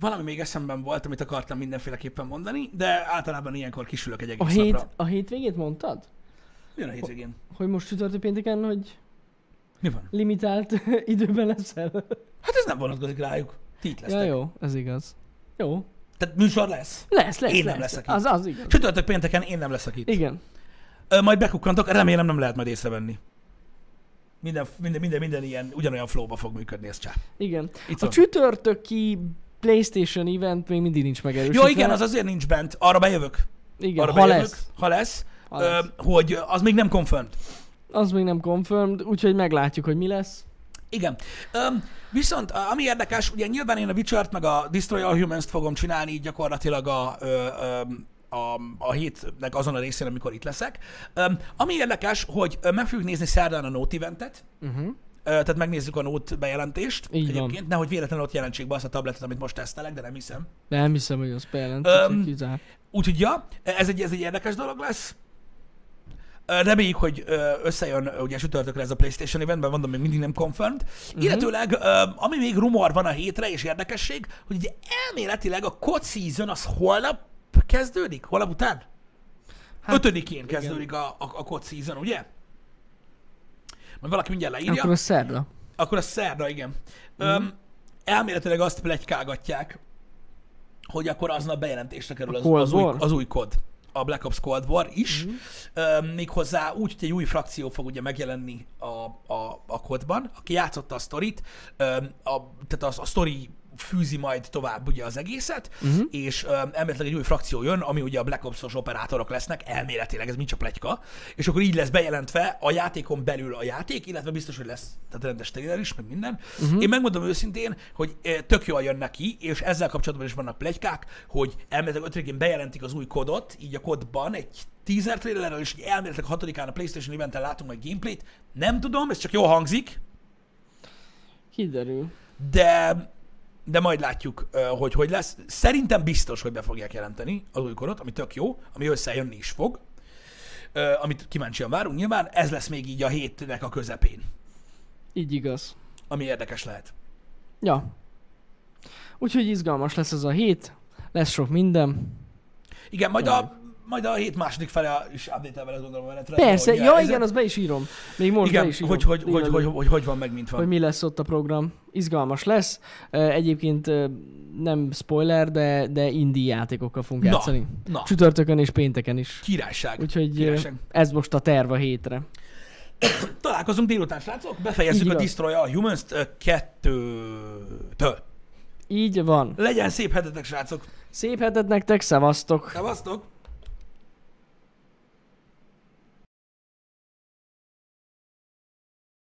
valami még eszemben volt, amit akartam mindenféleképpen mondani, de általában ilyenkor kisülök egy A, egész hét, napra. a hétvégét mondtad? Jön a hétvégén. Hogy most csütörtök pénteken, hogy Mi van? limitált időben leszel? Hát ez nem vonatkozik rájuk. Ti itt lesztek. Ja, jó, ez igaz. Jó. Tehát műsor lesz. Lesz, lesz, Én nem lesz. leszek Az, az igaz. Csütörtök pénteken én nem leszek itt. Igen. Ö, majd bekukkantok, remélem nem lehet majd észrevenni. Minden, minden, minden, minden ilyen ugyanolyan flowba fog működni, ez csá. Igen. Itt A van. csütörtöki PlayStation event még mindig nincs megerősítve. Jó, igen, az azért nincs bent. Arra bejövök. Igen, Arra ha bejövök, lesz. Ha lesz. Ha Ö, lesz. hogy az még nem confirmed. Az még nem confirmed, úgyhogy meglátjuk, hogy mi lesz. Igen. Öm, viszont ami érdekes, ugye nyilván én a Witcher-t meg a Destroy All Humans-t fogom csinálni így gyakorlatilag a, ö, öm, a, a hétnek azon a részén, amikor itt leszek. Öm, ami érdekes, hogy ö, meg fogjuk nézni szerdán a Note eventet, Uh-huh. Tehát megnézzük a Note bejelentést. Így van. egyébként, nehogy véletlenül ott jelentsék be azt a tabletet, amit most tesztelek, de nem hiszem. Nem hiszem, hogy az bejelent, Öm, um, kizár. Úgyhogy ja, ez egy, ez egy érdekes dolog lesz. Reméljük, hogy összejön ugye csütörtökre ez a PlayStation eventben, mondom, még mindig nem confirmed. Uh-huh. Illetőleg, ami még rumor van a hétre, és érdekesség, hogy ugye elméletileg a COD season az holnap kezdődik? Holnap után? Hát, Hát, Ötödikén kezdődik a, a, a COD season, ugye? Majd valaki mindjárt leírja. Akkor a szerda. Akkor a szerda, igen. Mm. Öm, elméletileg azt plegykálgatják, hogy akkor aznap bejelentésre kerül az, az, új, az új kod. A Black Ops Cold War is. Mhm. Mm. Méghozzá úgy, hogy egy új frakció fog ugye megjelenni a, a, a kodban, aki játszotta a sztorit, öm, a, tehát a, a sztori fűzi majd tovább ugye az egészet, uh-huh. és um, elméletileg egy új frakció jön, ami ugye a Black Ops-os operátorok lesznek, elméletileg, ez mind csak pletyka, és akkor így lesz bejelentve a játékon belül a játék, illetve biztos, hogy lesz tehát rendes trailer is, meg minden. Uh-huh. Én megmondom őszintén, hogy tök jól jön neki, és ezzel kapcsolatban is vannak plegykák, hogy elméletileg 5 bejelentik az új kodot, így a kodban egy teaser trailerről, és így elméletileg 6-án a PlayStation eventen látunk majd gameplayt. Nem tudom, ez csak jól hangzik, Kiderül. de de majd látjuk, hogy hogy lesz. Szerintem biztos, hogy be fogják jelenteni az új korot, ami tök jó, ami összejönni is fog. amit kíváncsian várunk nyilván, ez lesz még így a hétnek a közepén, Így igaz. ami érdekes lehet. Ja. Úgyhogy izgalmas lesz ez a hét, lesz sok minden. Igen, majd a, majd a hét második fele is update vele gondolom a menetre. Persze, hogy mi a ja helyzet. igen, azt be is írom. Még most be igen, is írom. hogy, hogy, hogy, hogy, hogy, hogy, van meg, mint van. hogy mi lesz ott a program. Izgalmas lesz. Egyébként nem spoiler, de, de indie játékokkal fogunk Na, játszani. na, Csütörtökön és pénteken is. királyság. Úgyhogy királyság. ez most a terv a hétre. Találkozunk délután, srácok. Befejezzük Így a. Destroy All Humans-t kettőtől. Így van. Legyen szép hetetek, srácok. Szép hetet nektek, szevasztok! Szevasztok!